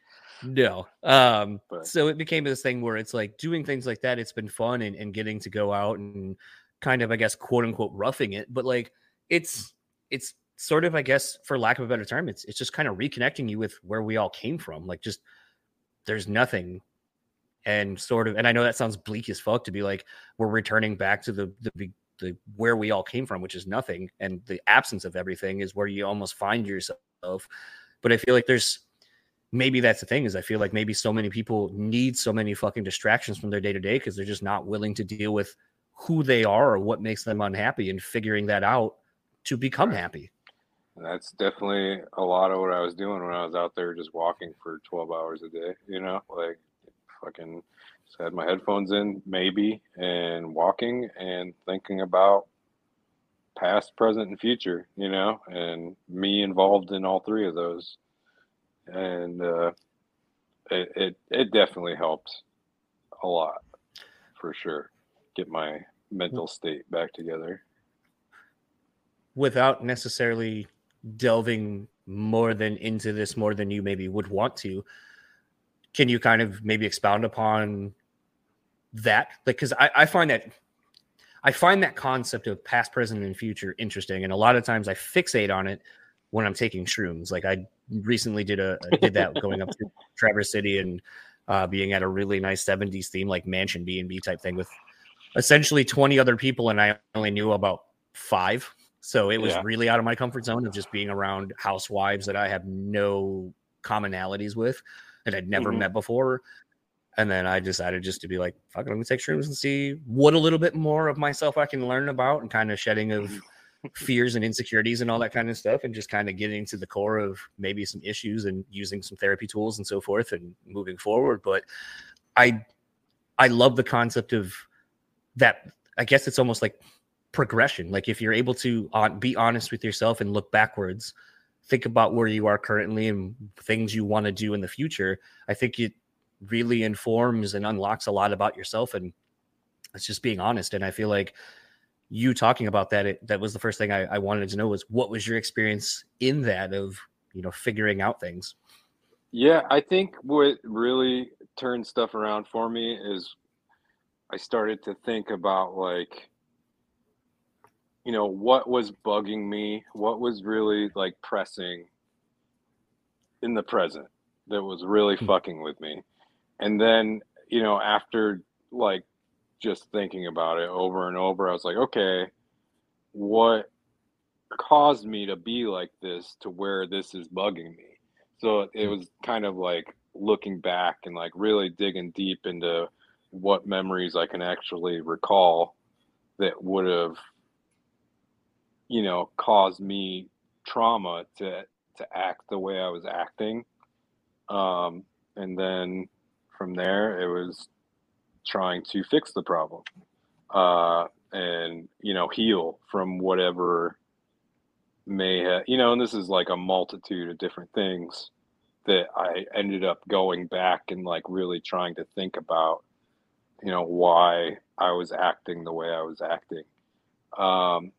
No. Um, but. so it became this thing where it's like doing things like that. It's been fun and, and getting to go out and kind of, I guess, quote unquote, roughing it. But like, it's it's sort of, I guess, for lack of a better term, it's it's just kind of reconnecting you with where we all came from. Like just there's nothing and sort of and I know that sounds bleak as fuck to be like we're returning back to the the the where we all came from, which is nothing, and the absence of everything is where you almost find yourself. But I feel like there's maybe that's the thing is I feel like maybe so many people need so many fucking distractions from their day to day because they're just not willing to deal with who they are or what makes them unhappy and figuring that out to become right. Happy. That's definitely a lot of what I was doing when I was out there just walking for 12 hours a day, you know, like fucking just had my headphones in, maybe, and walking and thinking about past, present, and future, you know, and me involved in all three of those. And uh, it, it, it definitely helps a lot for sure. Get my mental state back together. Without necessarily delving more than into this more than you maybe would want to can you kind of maybe expound upon that? Like because I, I find that i find that concept of past present and future interesting. And a lot of times i fixate on it when i'm taking shrooms. Like i recently did a did that going up to [laughs] traverse city and uh, being at a really nice 70s theme like mansion b and b type thing with essentially 20 other people and i only knew about five so it was yeah. really out of my comfort zone of just being around housewives that i have no commonalities with that I'd never mm-hmm. met before. And then I decided just to be like, fuck it, let me take shrooms and see what a little bit more of myself I can learn about and kind of shedding of mm-hmm. fears and insecurities and all that kind of stuff and just kind of getting to the core of maybe some issues and using some therapy tools and so forth and moving forward. But I I love the concept of that. I guess it's almost like progression. Like if you're able to on, be honest with yourself and look backwards think about where you are currently and things you want to do in the future, I think it really informs and unlocks a lot about yourself. And it's just being honest. And I feel like you talking about that, it, that was the first thing I, I wanted to know was what was your experience in that of, you know, figuring out things? Yeah, I think what really turned stuff around for me is I started to think about like you know what was bugging me what was really like pressing in the present that was really hmm. fucking with me and then you know after like just thinking about it over and over i was like okay what caused me to be like this to where this is bugging me so it hmm. was kind of like looking back and like really digging deep into what memories i can actually recall that would have you know, caused me trauma to to act the way I was acting. Um, and then from there, it was trying to fix the problem uh, and you know heal from whatever may have you know and this is like a multitude of different things that i ended up going back and like really trying to think about you know why i was acting the way i was acting um,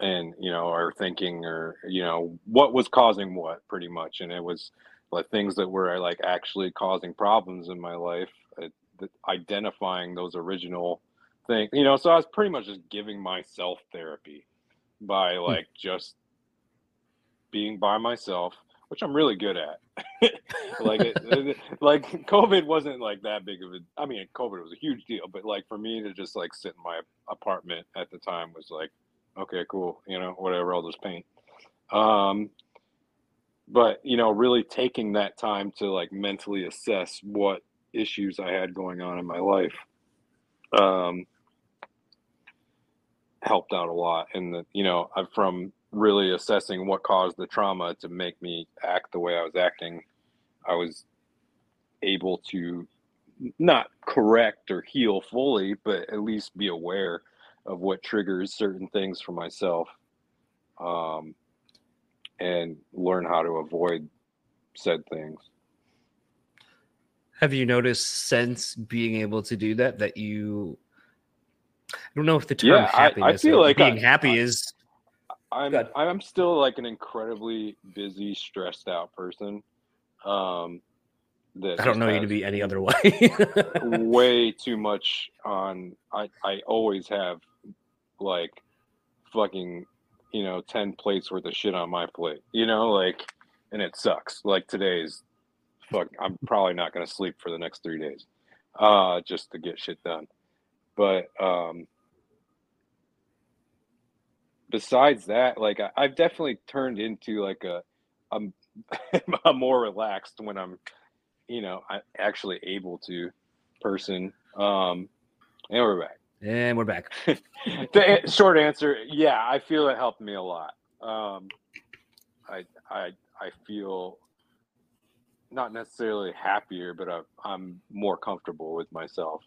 and you know or thinking or you know what was causing what pretty much and it was like things that were like actually causing problems in my life uh, identifying those original things you know so i was pretty much just giving myself therapy by hmm. like just being by myself which i'm really good at [laughs] like it, like covid wasn't like that big of a i mean covid was a huge deal but like for me to just like sit in my apartment at the time was like okay, cool, you know, whatever, I'll just paint. Um, but you know, really taking that time to like mentally assess what issues I had going on in my life, um, helped out a lot. And the, you know, I'm from really assessing what caused the trauma to make me act the way I was acting. I was able to not correct or heal fully, but at least be aware of what triggers certain things for myself um, and learn how to avoid said things have you noticed since being able to do that that you i don't know if the term yeah, happiness I, I feel like being I, happy I, is i'm i'm still like an incredibly busy stressed out person um that I don't know you to be any other [laughs] way. way too much on. I I always have like fucking you know, 10 plates worth of shit on my plate, you know, like, and it sucks. Like today's fuck, I'm probably not going to sleep for the next three days, uh, just to get shit done. But, um, besides that, like I, I've definitely turned into like a, I'm, [laughs] I'm more relaxed when I'm, you know, I actually able to person. Um, and we're back. And we're back. [laughs] the short answer, yeah, I feel it helped me a lot. Um, I I I feel not necessarily happier, but I, I'm more comfortable with myself,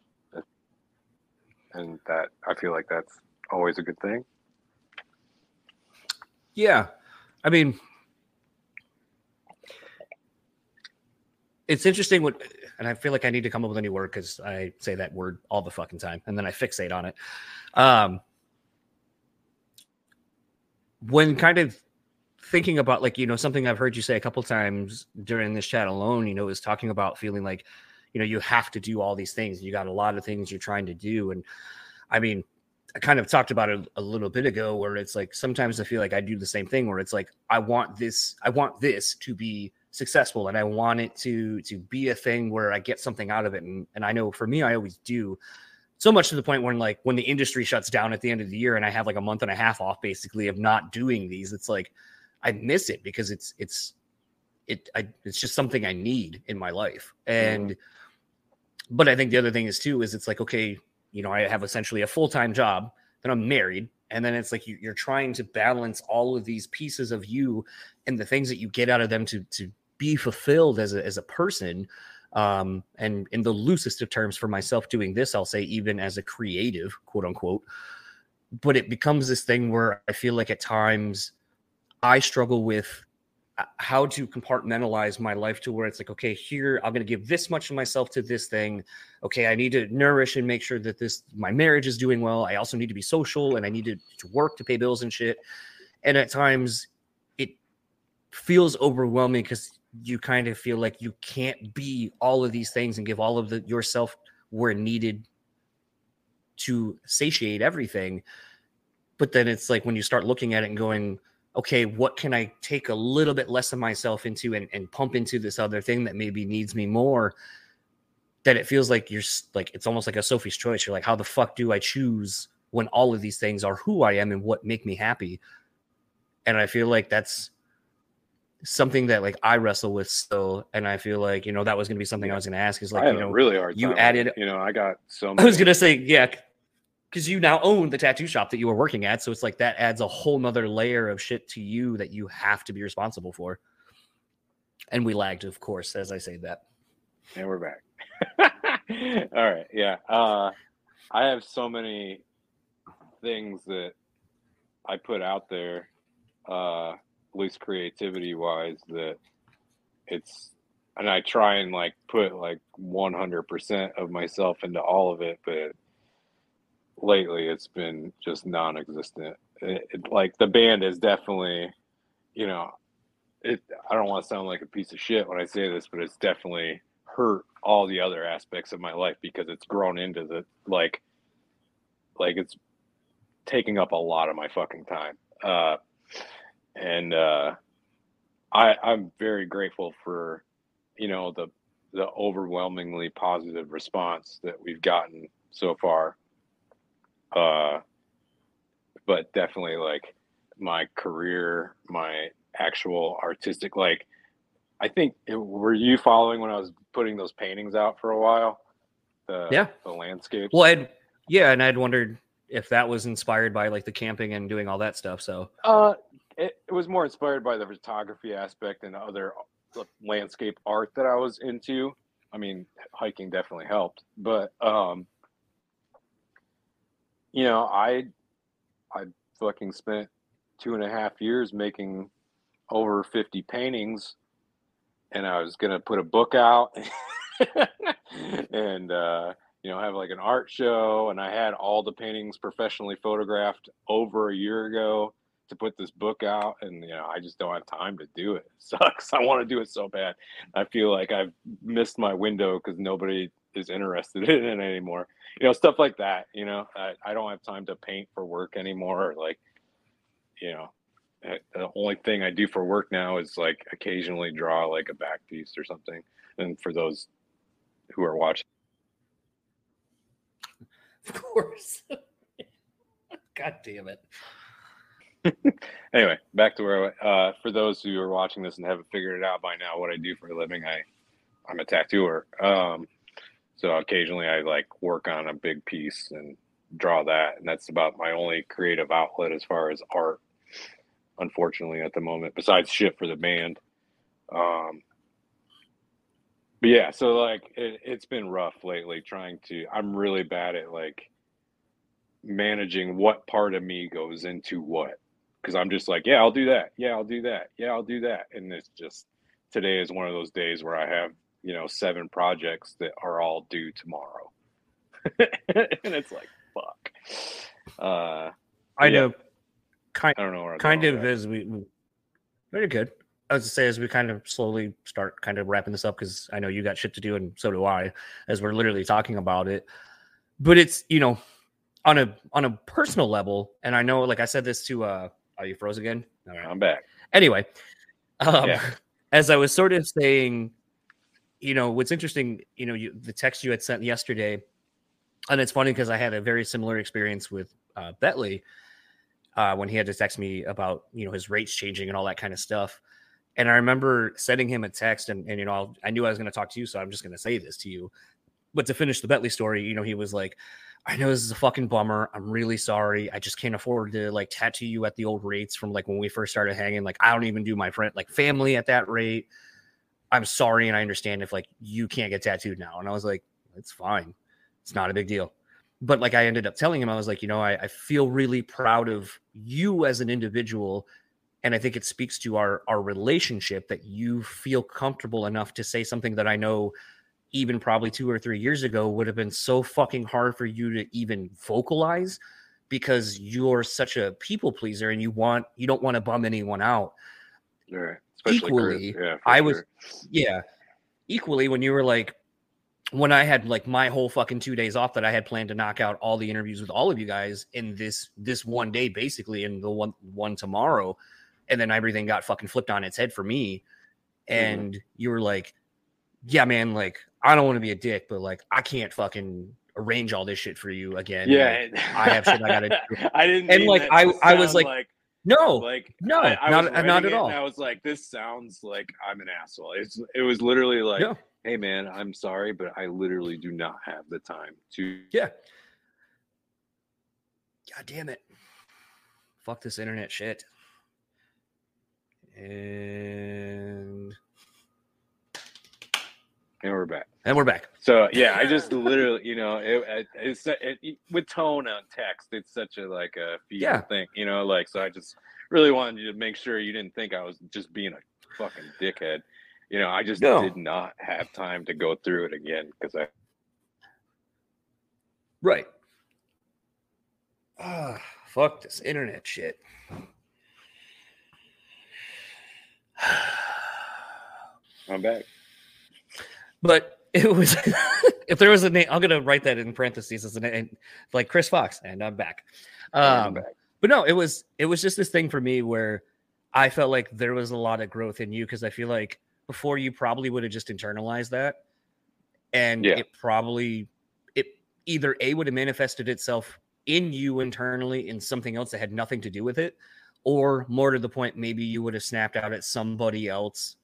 and that I feel like that's always a good thing. Yeah, I mean, it's interesting what and I feel like I need to come up with a new word because I say that word all the fucking time and then I fixate on it. Um, when kind of thinking about like you know something I've heard you say a couple times during this chat alone, you know, is talking about feeling like you know you have to do all these things. You got a lot of things you're trying to do, and I mean, I kind of talked about it a little bit ago, where it's like sometimes I feel like I do the same thing, where it's like I want this, I want this to be successful and I want it to to be a thing where I get something out of it. And, and I know for me, I always do so much to the point where like when the industry shuts down at the end of the year and I have like a month and a half off basically of not doing these, it's like I miss it because it's it's it I, it's just something I need in my life. And mm-hmm. but I think the other thing is too is it's like okay, you know, I have essentially a full time job, then I'm married, and then it's like you, are trying to balance all of these pieces of you and the things that you get out of them to to be fulfilled as a, as a person um, and in the loosest of terms for myself doing this i'll say even as a creative quote unquote but it becomes this thing where i feel like at times i struggle with uh, how to compartmentalize my life to where it's like okay here i'm going to give this much of myself to this thing. Okay i need to nourish and make sure that this my marriage is doing well. I also need to be social and i need to, to work to pay bills and shit. And at times it feels overwhelming because you kind of feel like you can't be all of these things and give all of the yourself where needed to satiate everything. But then it's like when you start looking at it and going okay what can i take a little bit less of myself into and, and pump into this other thing that maybe needs me more? That it feels like you're like it's almost like a sophie's choice. You're like how the fuck do i choose when all of these things are who i am and what make me happy? And i feel like that's something that like I wrestle with still, and I feel like you know that was going to be something I was going to ask. Is like you know really hard. You added, you know, I got so. Many. I was going to say yeah, because you now own the tattoo shop that you were working at, so it's like that adds a whole nother layer of shit to you that you have to be responsible for. And we lagged, of course, as I say that. And we're back. [laughs] All right, yeah. Uh, I have so many things that I put out there. Uh, least creativity wise that it's and I try and like put like 100% of myself into all of it, but lately it's been just non-existent. It, it, like the band is definitely, you know, it. I don't want to sound like a piece of shit when I say this, but it's definitely hurt all the other aspects of my life because it's grown into the like, like it's taking up a lot of my fucking time. Uh, and uh, I, I'm very grateful for you know the the overwhelmingly positive response that we've gotten so far. Uh, but definitely like my career, my actual artistic like. I think it, were you following when I was putting those paintings out for a while? The, yeah, the landscapes. Well, I'd yeah, and I'd wondered if that was inspired by like the camping and doing all that stuff. So, uh, it, it was more inspired by the photography aspect and other uh, landscape art that I was into. I mean, hiking definitely helped, but um, you know, I I fucking spent two and a half years making over 50 paintings and I was to put a book out [laughs] and, uh, you know, have like an art show. And I had all the paintings professionally photographed over a year ago to put this book out and you know i just don't have time to do it, [laughs] it sucks i want to do it so bad i feel like i've missed my window because nobody is interested [laughs] in it anymore you know stuff like that you know I, I don't have time to paint for work anymore like you know, uh, the only thing I do for work now is like occasionally draw like a back piece or something. And for those who are watching, [laughs] Of course. God damn it. [laughs] anyway, back to where uh, for those who are watching this and haven't figured it out by now, what I do for a living, I I'm a tattooer. Um, so occasionally I like work on a big piece and draw that, and that's about my only creative outlet as far as art. Unfortunately, at the moment, besides shit for the band. Um, but yeah, so like it, it's been rough lately trying to. I'm really bad at like managing what part of me goes into what because I'm just like, yeah, I'll do that. Yeah, I'll do that. Yeah, I'll do that. And it's just today is one of those days where I have, you know, seven projects that are all due tomorrow. [laughs] and it's like, fuck. Uh, I Yeah. know kind I don't know where I'm kind of with as we we- very good. I was to say as we kind of slowly start kind of wrapping this up because I know you got shit to do and so do I as we're literally talking about it. But it's you know on a on a personal level, and I know like I said this to uh are you froze again? All right. I'm back. Anyway, um, Yeah. [laughs] as I was sort of saying, you know, what's interesting, you know, you, the text you had sent yesterday, and it's funny because I had a very similar experience with uh, Bentley uh, when he had to text me about, you know, his rates changing and all that kind of stuff. And I remember sending him a text, and, and you know, I'll, I knew I was going to talk to you, so I'm just going to say this to you. But to finish the Bentley story, you know, he was like, I know this is a fucking bummer. I'm really sorry. I just can't afford to like tattoo you at the old rates from like when we first started hanging. Like I don't even do my friend like family at that rate. I'm sorry, and I understand if like you can't get tattooed now. And I was like, it's fine. It's not a big deal. But like I ended up telling him, I was like, you know, I, I feel really proud of you as an individual. And I think it speaks to our our relationship that you feel comfortable enough to say something that I know even probably two or three years ago would have been so fucking hard for you to even vocalize because you're such a people pleaser and you want you don't want to bum anyone out. All right. Especially Chris. Equally, Yeah, I was yeah. Equally, when you were like, when I had like my whole fucking two days off that I had planned to knock out all the interviews with all of you guys in this this one day, basically, and the one one tomorrow, and then everything got fucking flipped on its head for me. Mm-hmm. And you were like, yeah, man, like I don't want to be a dick, but like I can't fucking arrange all this shit for you again. Yeah, Like, I have shit I gotta [laughs] do. I didn't. And, like, I- I was sound like, no, like no, I, I not- was not at all. I was like, this sounds like I'm an asshole. It's it was literally like, No. hey man, I'm sorry, but I literally do not have the time to. Yeah. God damn it. Fuck this internet shit. And And we're back. and we're back. So yeah, I just literally, you know, it, it, it's it, it- with tone on text. It's such a like a Yeah. thing, you know. Like so, I just really wanted you to make sure you didn't think I was just being a fucking dickhead. You know, I just No. did not have time to go through it again because I Right. Ah, fuck this internet shit. [sighs] I'm back. But it was [laughs] if there was a name, I'm gonna write that in parentheses as a name, like Chris Fox, and I'm back. I'm Um, back. but no, it was it was just this thing for me where I felt like there was a lot of growth in you because I feel like before you probably would have just internalized that, and Yeah. it probably it either a would have manifested itself in you internally in something else that had nothing to do with it, or more to the point, maybe you would have snapped out at somebody else.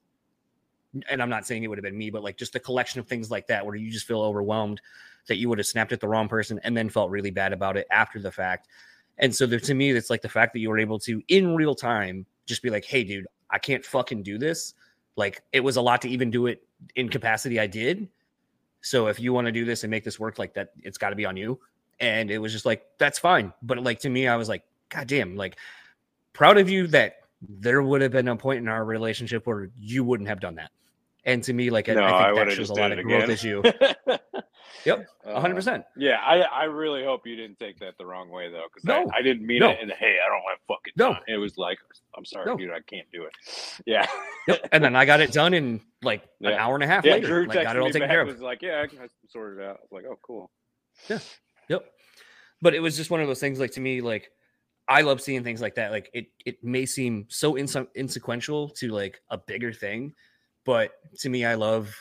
And I'm not saying it would have been me, but like just a collection of things like that where you just feel overwhelmed that you would have snapped at the wrong person and then felt really bad about it after the fact. And so there, to me, it's like the fact that you were able to, in real time, just be like, hey, dude, I can't fucking do this. Like, it was a lot to even do it in capacity I did. So if you want to do this and make this work like that, it's got to be on you. And it was just like, that's fine. But like, to me, I was like, God damn, like, proud of you that there would have been a point in our relationship where you wouldn't have done that. And to me, like, I- no, I I, think would that shows a lot of growth as you. [laughs] Yep, Uh, 100%. Yeah, I, I really hope you didn't take that the wrong way though, because No. I, I didn't mean No. it. And hey, I don't want to fucking No. time. It was like, I'm sorry, No. dude, I can't do it. [laughs] Yeah, Yep. And then I got it done in like an hour and a half yeah. later. Drew like, got it all taken care of. was like, yeah, I can I sorted it out. I was like, oh, cool. Yeah. Yep. But it was just one of those things like to me, like I love seeing things like that. Like it, it may seem so inse- insequential to like a bigger thing, but to me, I love,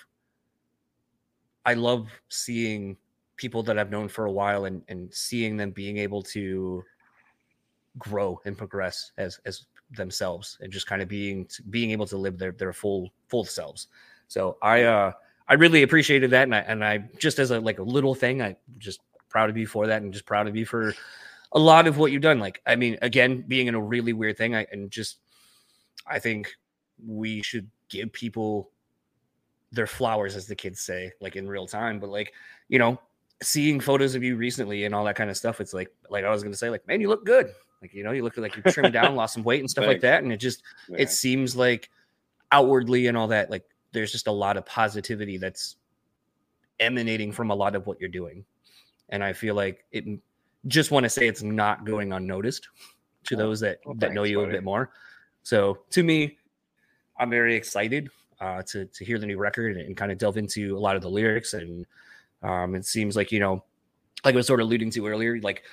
I love seeing people that I've known for a while and and seeing them being able to grow and progress as as themselves and just kind of being being able to live their their full full selves. So I uh I really appreciated that and I and I just as a like a little thing I just proud of you for that and just proud of you for a lot of what you've done. Like I mean again being in a really weird thing I and just I think we should give people their flowers as the kids say like in real time but like you know seeing photos of you recently and all that kind of stuff it's like like I was going to say like man you look good like, you know, you look like you're trimmed down, lost some weight and stuff like that. And it just, yeah. it seems like outwardly and all that, like there's just a lot of positivity that's emanating from a lot of what you're doing. And I feel like it just want to say it's not going unnoticed to oh, those that, well, that thanks, know you buddy. a bit more. So to me, I'm very excited uh, to, to hear the new record and, and kind of delve into a lot of the lyrics. And um, it seems like, you know, like I was sort of alluding to earlier, like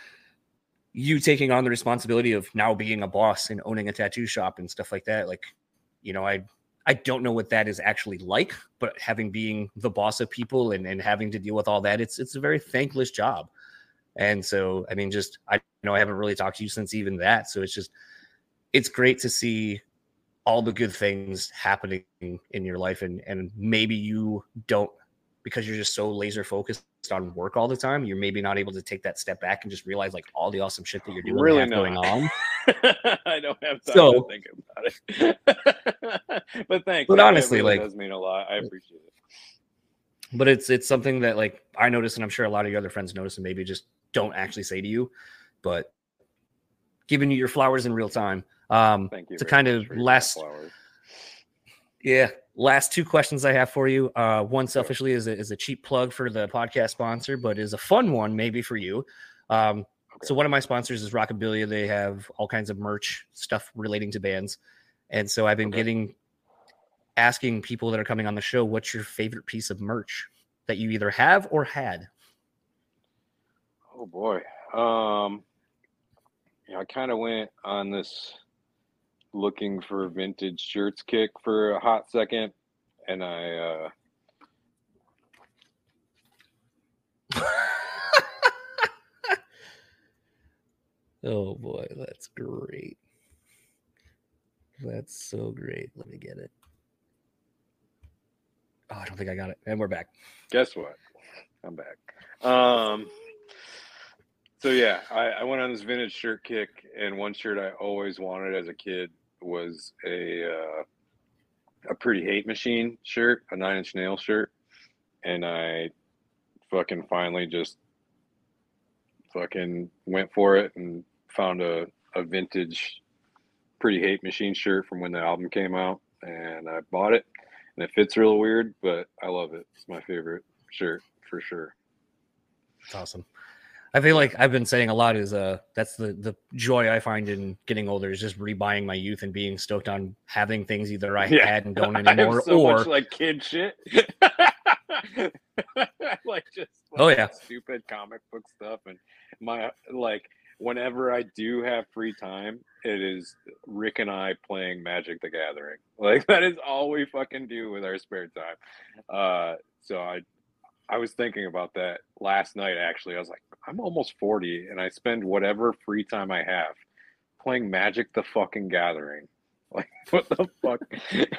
you taking on the responsibility of now being a boss and owning a tattoo shop and stuff like that like you know i i don't know what that is actually like but having being the boss of people and, and having to deal with all that it's it's a very thankless job and so i mean just i know i haven't really talked to you since even that so it's just it's great to see all the good things happening in your life and and maybe you don't because you're just so laser focused on work all the time, you're maybe not able to take that step back and just realize like all the awesome shit that you're doing really going on. [laughs] I don't have time so, to think about it. [laughs] but thanks. But honestly, really like does mean a lot. I appreciate it. But it's it's something that like I notice, and I'm sure a lot of your other friends notice, and maybe just don't actually say to you, but giving you your flowers in real time. Um, Thank you. To kind of last. Yeah, last two questions I have for you. Uh, one selfishly is a, is a cheap plug for the podcast sponsor, but is a fun one maybe for you. Um, okay. So one of my sponsors is Rockabilia. They have all kinds of merch stuff relating to bands, and so I've been okay. getting asking people that are coming on the show, what's your favorite piece of merch that you either have or had? Oh boy, um, yeah, I kind of went on this looking for vintage shirts kick for a hot second and I uh [laughs] Oh boy, that's great. That's so great. Let me get it. Oh, I don't think I got it. And we're back. Guess what? I'm back. Um so yeah, I, I went on this vintage shirt kick, and one shirt I always wanted as a kid was a uh, a pretty hate machine shirt, a nine inch nail shirt, and I fucking finally just fucking went for it and found a, a vintage pretty hate machine shirt from when the album came out and I bought it and it fits real weird, but I love it. It's my favorite shirt for sure. It's awesome. I feel like I've been saying a lot is uh that's the the joy I find in getting older is just rebuying my youth and being stoked on having things either I yeah. had and [laughs] don't anymore so or like kid shit. [laughs] like just like oh yeah stupid comic book stuff and my like whenever I do have free time, it is Rick and I playing Magic the Gathering. [laughs] Like that is all we fucking do with our spare time. Uh so I I was thinking about that last night actually. I was like, I'm almost 40 and I spend whatever free time I have playing Magic the fucking Gathering. [laughs] Like what the fuck? [laughs]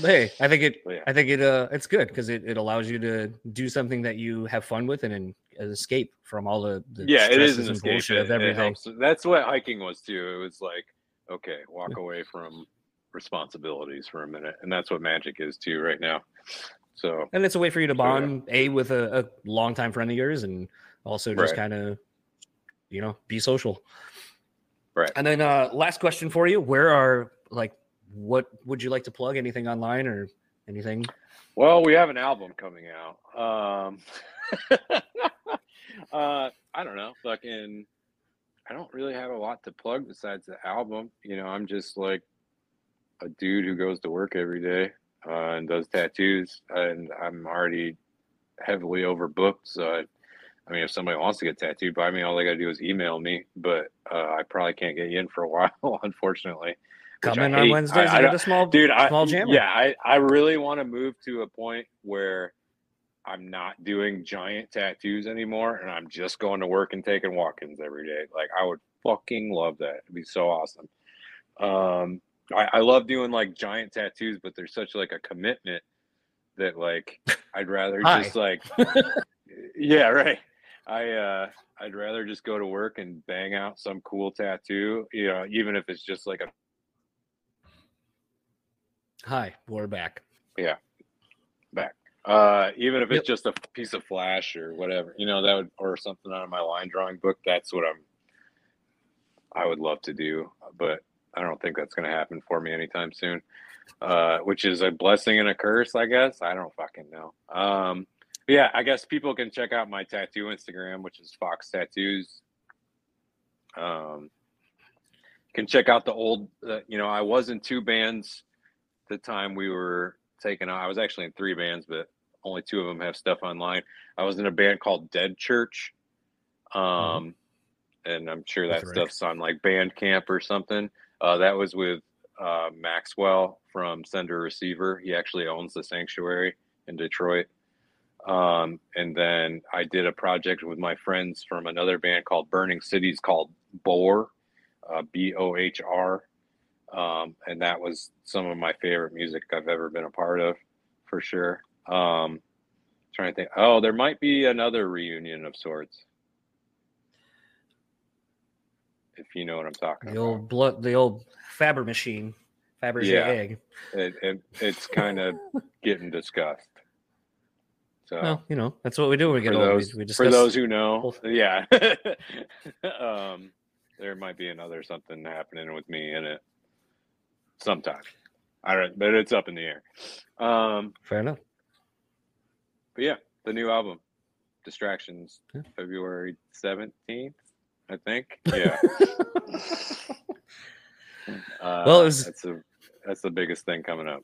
hey, I think it yeah. I think it uh it's good because it, it allows you to do something that you have fun with and an escape from all the, the yeah it is an escape it, of everything. That's what hiking was too. It was like okay, walk away from responsibilities for a minute, and that's what magic is too right now. So and it's a way for you to bond so, yeah. a with a, a longtime friend of yours, and also just right. kind of you know be social. Right. And then uh last question for you: Where are like what would you like to plug? Anything online or anything? Well, we have an album coming out. Um [laughs] uh I don't know, fucking I don't really have a lot to plug besides the album. You know, I'm just like a dude who goes to work every day uh, and does tattoos, and I'm already heavily overbooked, so I, I mean, if somebody wants to get tattooed by me, all they got to do is email me. But uh, I probably can't get you in for a [laughs] while, unfortunately. Come in on. Wednesdays I- and get a small dude I, small jammer. yeah I, I really want to move to a point where i'm not doing giant tattoos anymore and i'm just going to work and taking walk-ins every day like i would fucking love that it'd be so awesome um I, I love doing like giant tattoos but there's such like a commitment that like [laughs] i'd rather Hi. just like [laughs] yeah right i uh i'd rather just go to work and bang out some cool tattoo you know even if it's just like a Hi, we're back. Yeah. Back. Uh, even if it's Yep. just a piece of flash or whatever, you know, that would or something out of my line drawing book. That's what I'm. I would love to do, but I don't think that's going to happen for me anytime soon. Uh, which is a blessing and a curse, I guess. I don't fucking know. Um, yeah, I guess people can check out my tattoo Instagram, which is Fox Tattoos. Um, can check out the old. Uh, you know, I was in two bands the time we were taken on. I was actually in three bands, but only two of them have stuff online. I was in a band called Dead Church. Um, and I'm sure that Rick. stuff's on like Bandcamp or something. Uh, that was with uh, Maxwell from Sender Receiver. He actually owns the sanctuary in Detroit. Um, and then I did a project with my friends from another band called Burning Cities called Bohr, uh, B O H R um, and that was some of my favorite music I've ever been a part of, for sure. Um, trying to think. Oh, there might be another reunion of sorts, if you know what I'm talking The about. old blood, the old Faber machine, Faber's Yeah. egg. It, it, it's kind of [laughs] getting discussed. So Well, you know, that's what we do when we get old. those we, we for those who know, [laughs] yeah, [laughs] um, there might be another something happening with me in it sometime. I don't, but it's up in the air. Um, Fair enough. But yeah, the new album, Distractions, Yeah. February seventeenth, I think. Yeah. [laughs] uh, Well, it was- that's a that's the biggest thing coming up.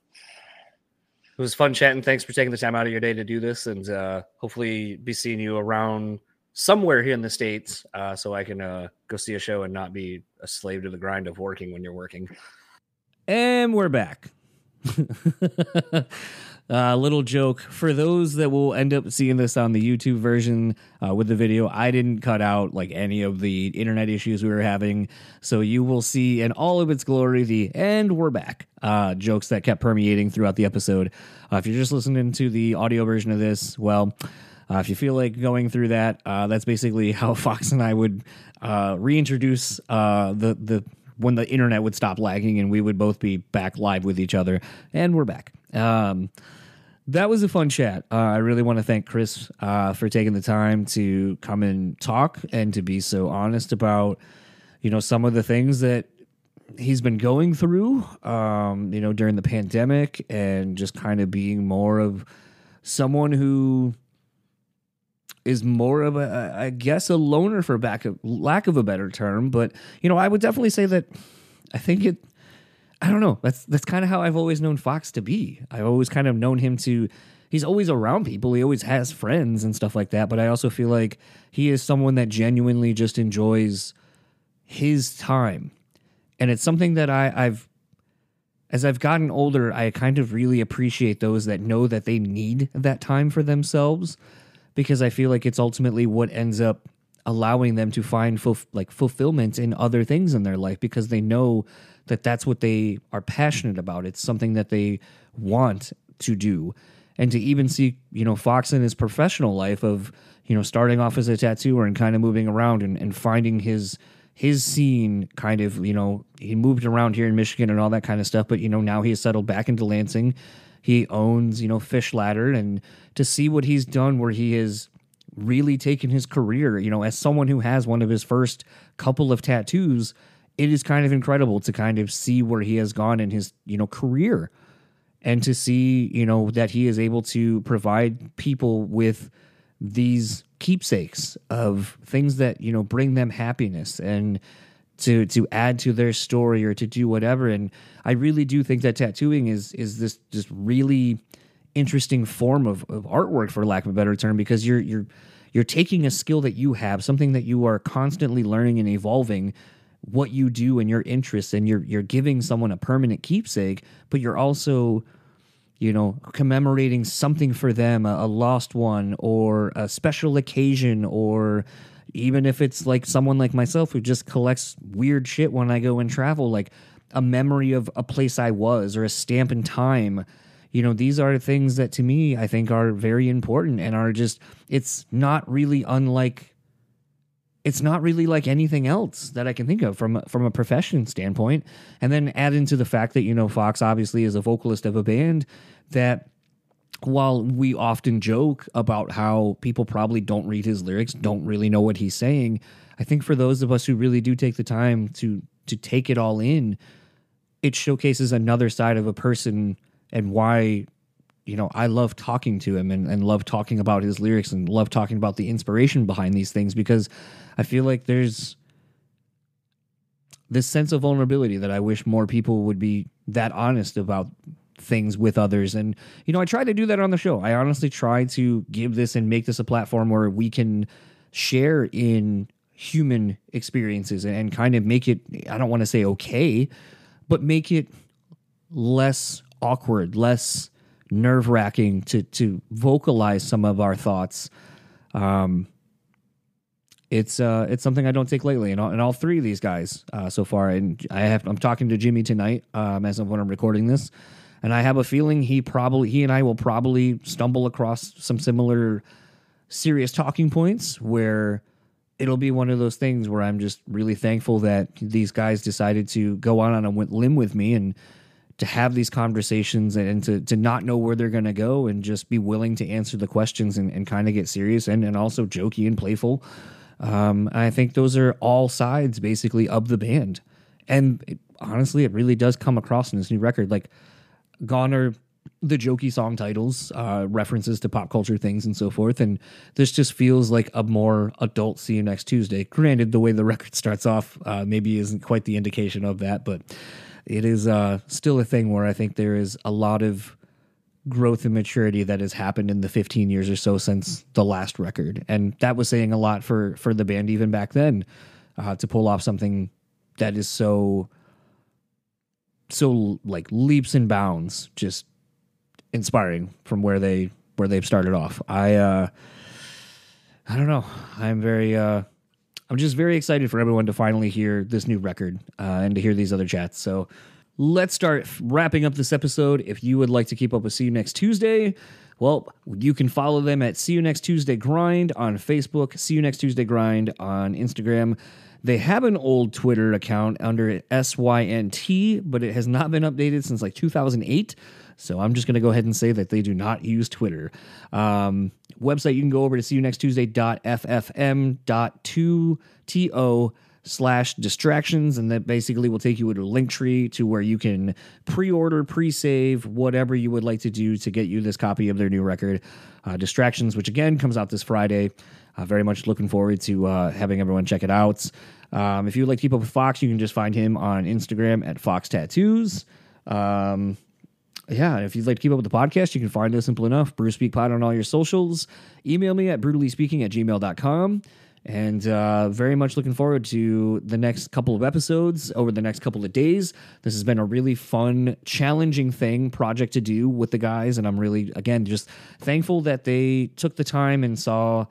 It was fun chatting. Thanks for taking the time out of your day to do this, and uh, hopefully be seeing you around somewhere here in the states, uh, so I can uh, go see a show and not be a slave to the grind of working when you're working. And we're back. [laughs] A little joke for those that will end up seeing this on the YouTube version uh, with the video. I didn't cut out like any of the internet issues we were having, so you will see in all of its glory the "and we're back" uh, jokes that kept permeating throughout the episode. Uh, if you're just listening to the audio version of this, well, uh, if you feel like going through that, uh, that's basically [laughs] how Fox and I would uh, reintroduce uh, the the when the internet would stop lagging and we would both be back live with each other. And we're back. Um, that was a fun chat. Uh, I really want to thank Chris uh, for taking the time to come and talk and to be so honest about, you know, some of the things that he's been going through, um, you know, during the pandemic and just kind of being more of someone who is more of a, I guess, a loner for back of, lack of a better term. But you know, I would definitely say that I think it. I don't know. That's that's kind of how I've always known Fox to be. I've always kind of known him to. He's always around people. He always has friends and stuff like that. But I also feel like he is someone that genuinely just enjoys his time, and it's something that I, I've as I've gotten older, I kind of really appreciate those that know that they need that time for themselves because I feel like it's ultimately what ends up allowing them to find like fulfillment in other things in their life because they know that that's what they are passionate about. It's something that they want to do. And to even see, you know, Fox in his professional life of, you know, starting off as a tattooer and kind of moving around and, and finding his his scene kind of, you know, he moved around here in Michigan and all that kind of stuff, but you know, now he has settled back into Lansing. He owns, you know, Fish Ladder and to see what he's done where he has really taken his career, you know, as someone who has one of his first couple of tattoos, it is kind of incredible to kind of see where he has gone in his, you know, career and to see, you know, that he is able to provide people with these keepsakes of things that, you know, bring them happiness and to to add to their story or to do whatever. And I really do think that tattooing is is this just really interesting form of, of artwork for lack of a better term because you're you're you're taking a skill that you have, something that you are constantly learning and evolving what you do and your interests and you're you're giving someone a permanent keepsake, but you're also you know, commemorating something for them, a, a, lost one or a special occasion, or even if it's like someone like myself who just collects weird shit when I go and travel, like a memory of a place I was or a stamp in time. You know, these are things that to me I think are very important and are just, it's not really unlike it's not really like anything else that I can think of from from a profession standpoint. And then add into the fact that you know Fox obviously is a vocalist of a band that while we often joke about how people probably don't read his lyrics, don't really know what he's saying, I think for those of us who really do take the time to to take it all in, it showcases another side of a person and why you know, I love talking to him and, and love talking about his lyrics and love talking about the inspiration behind these things because I feel like there's this sense of vulnerability that I wish more people would be that honest about things with others. And, you know, I try to do that on the show. I honestly try to give this and make this a platform where we can share in human experiences and, kind of make it, I don't want to say okay, but make it less awkward, less nerve wracking to to vocalize some of our thoughts. Um, it's uh, it's something I don't take lightly, and all, and all three of these guys uh, so far. And I have I'm talking to Jimmy tonight um, as of when I'm recording this, and I have a feeling he probably he and I will probably stumble across some similar serious talking points where it'll be one of those things where I'm just really thankful that these guys decided to go on on a limb with me and to have these conversations and to, to not know where they're going to go and just be willing to answer the questions and, and kind of get serious and, and also jokey and playful. Um, I think those are all sides basically of the band. And it, honestly, it really does come across in this new record. Like, gone are the jokey song titles, uh, references to pop culture things and so forth. And this just feels like a more adult See You Next Tuesday. Granted, the way the [laughs] record starts off uh, maybe isn't quite the indication of that, but it is uh, still a thing where I think there is a lot of growth and maturity that has happened in the 15 years or so since the last record, and that was saying a lot for for the band even back then uh, to pull off something that is so so like leaps and bounds, just inspiring from where they where they've started off. I uh, I don't know. I'm very uh, I'm just very excited for everyone to finally hear this new record uh, and to hear these other chats. So let's start wrapping up this episode. If you would like to keep up with See You Next Tuesday, well, you can follow them at See You Next Tuesday Grind on Facebook, See You Next Tuesday Grind on Instagram. They have an old Twitter account under SYNT, but it has not been updated since like 2008. So I'm just going to go ahead and say that they do not use Twitter. Um, website, you can go over to see you next Tuesday.ffm.2to slash distractions and that basically will take you to a link tree to where you can pre-order pre-save whatever you would like to do to get you this copy of their new record uh, distractions which again comes out this friday uh, very much looking forward to uh, having everyone check it out um, if you would like to keep up with fox you can just find him on instagram at fox tattoos um, yeah, if you'd like to keep up with the podcast, you can find us simple enough. Brew Speak Pod on all your socials. Email me at brewtallyspeaking at gmail.com. And uh, very much looking forward to the next couple of episodes over the next couple of days. This has been a really fun, challenging thing, project to do with the guys. And I'm really, again, just thankful that they took the time and saw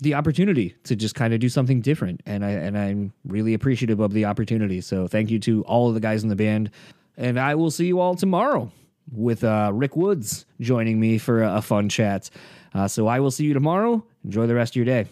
the opportunity to just kind of do something different and I and I'm really appreciative of the opportunity. So thank you to all of the guys in the band. And I will see you all tomorrow with uh, Rick Woods joining me for a, a fun chat. Uh, so I will see you tomorrow. Enjoy the rest of your day.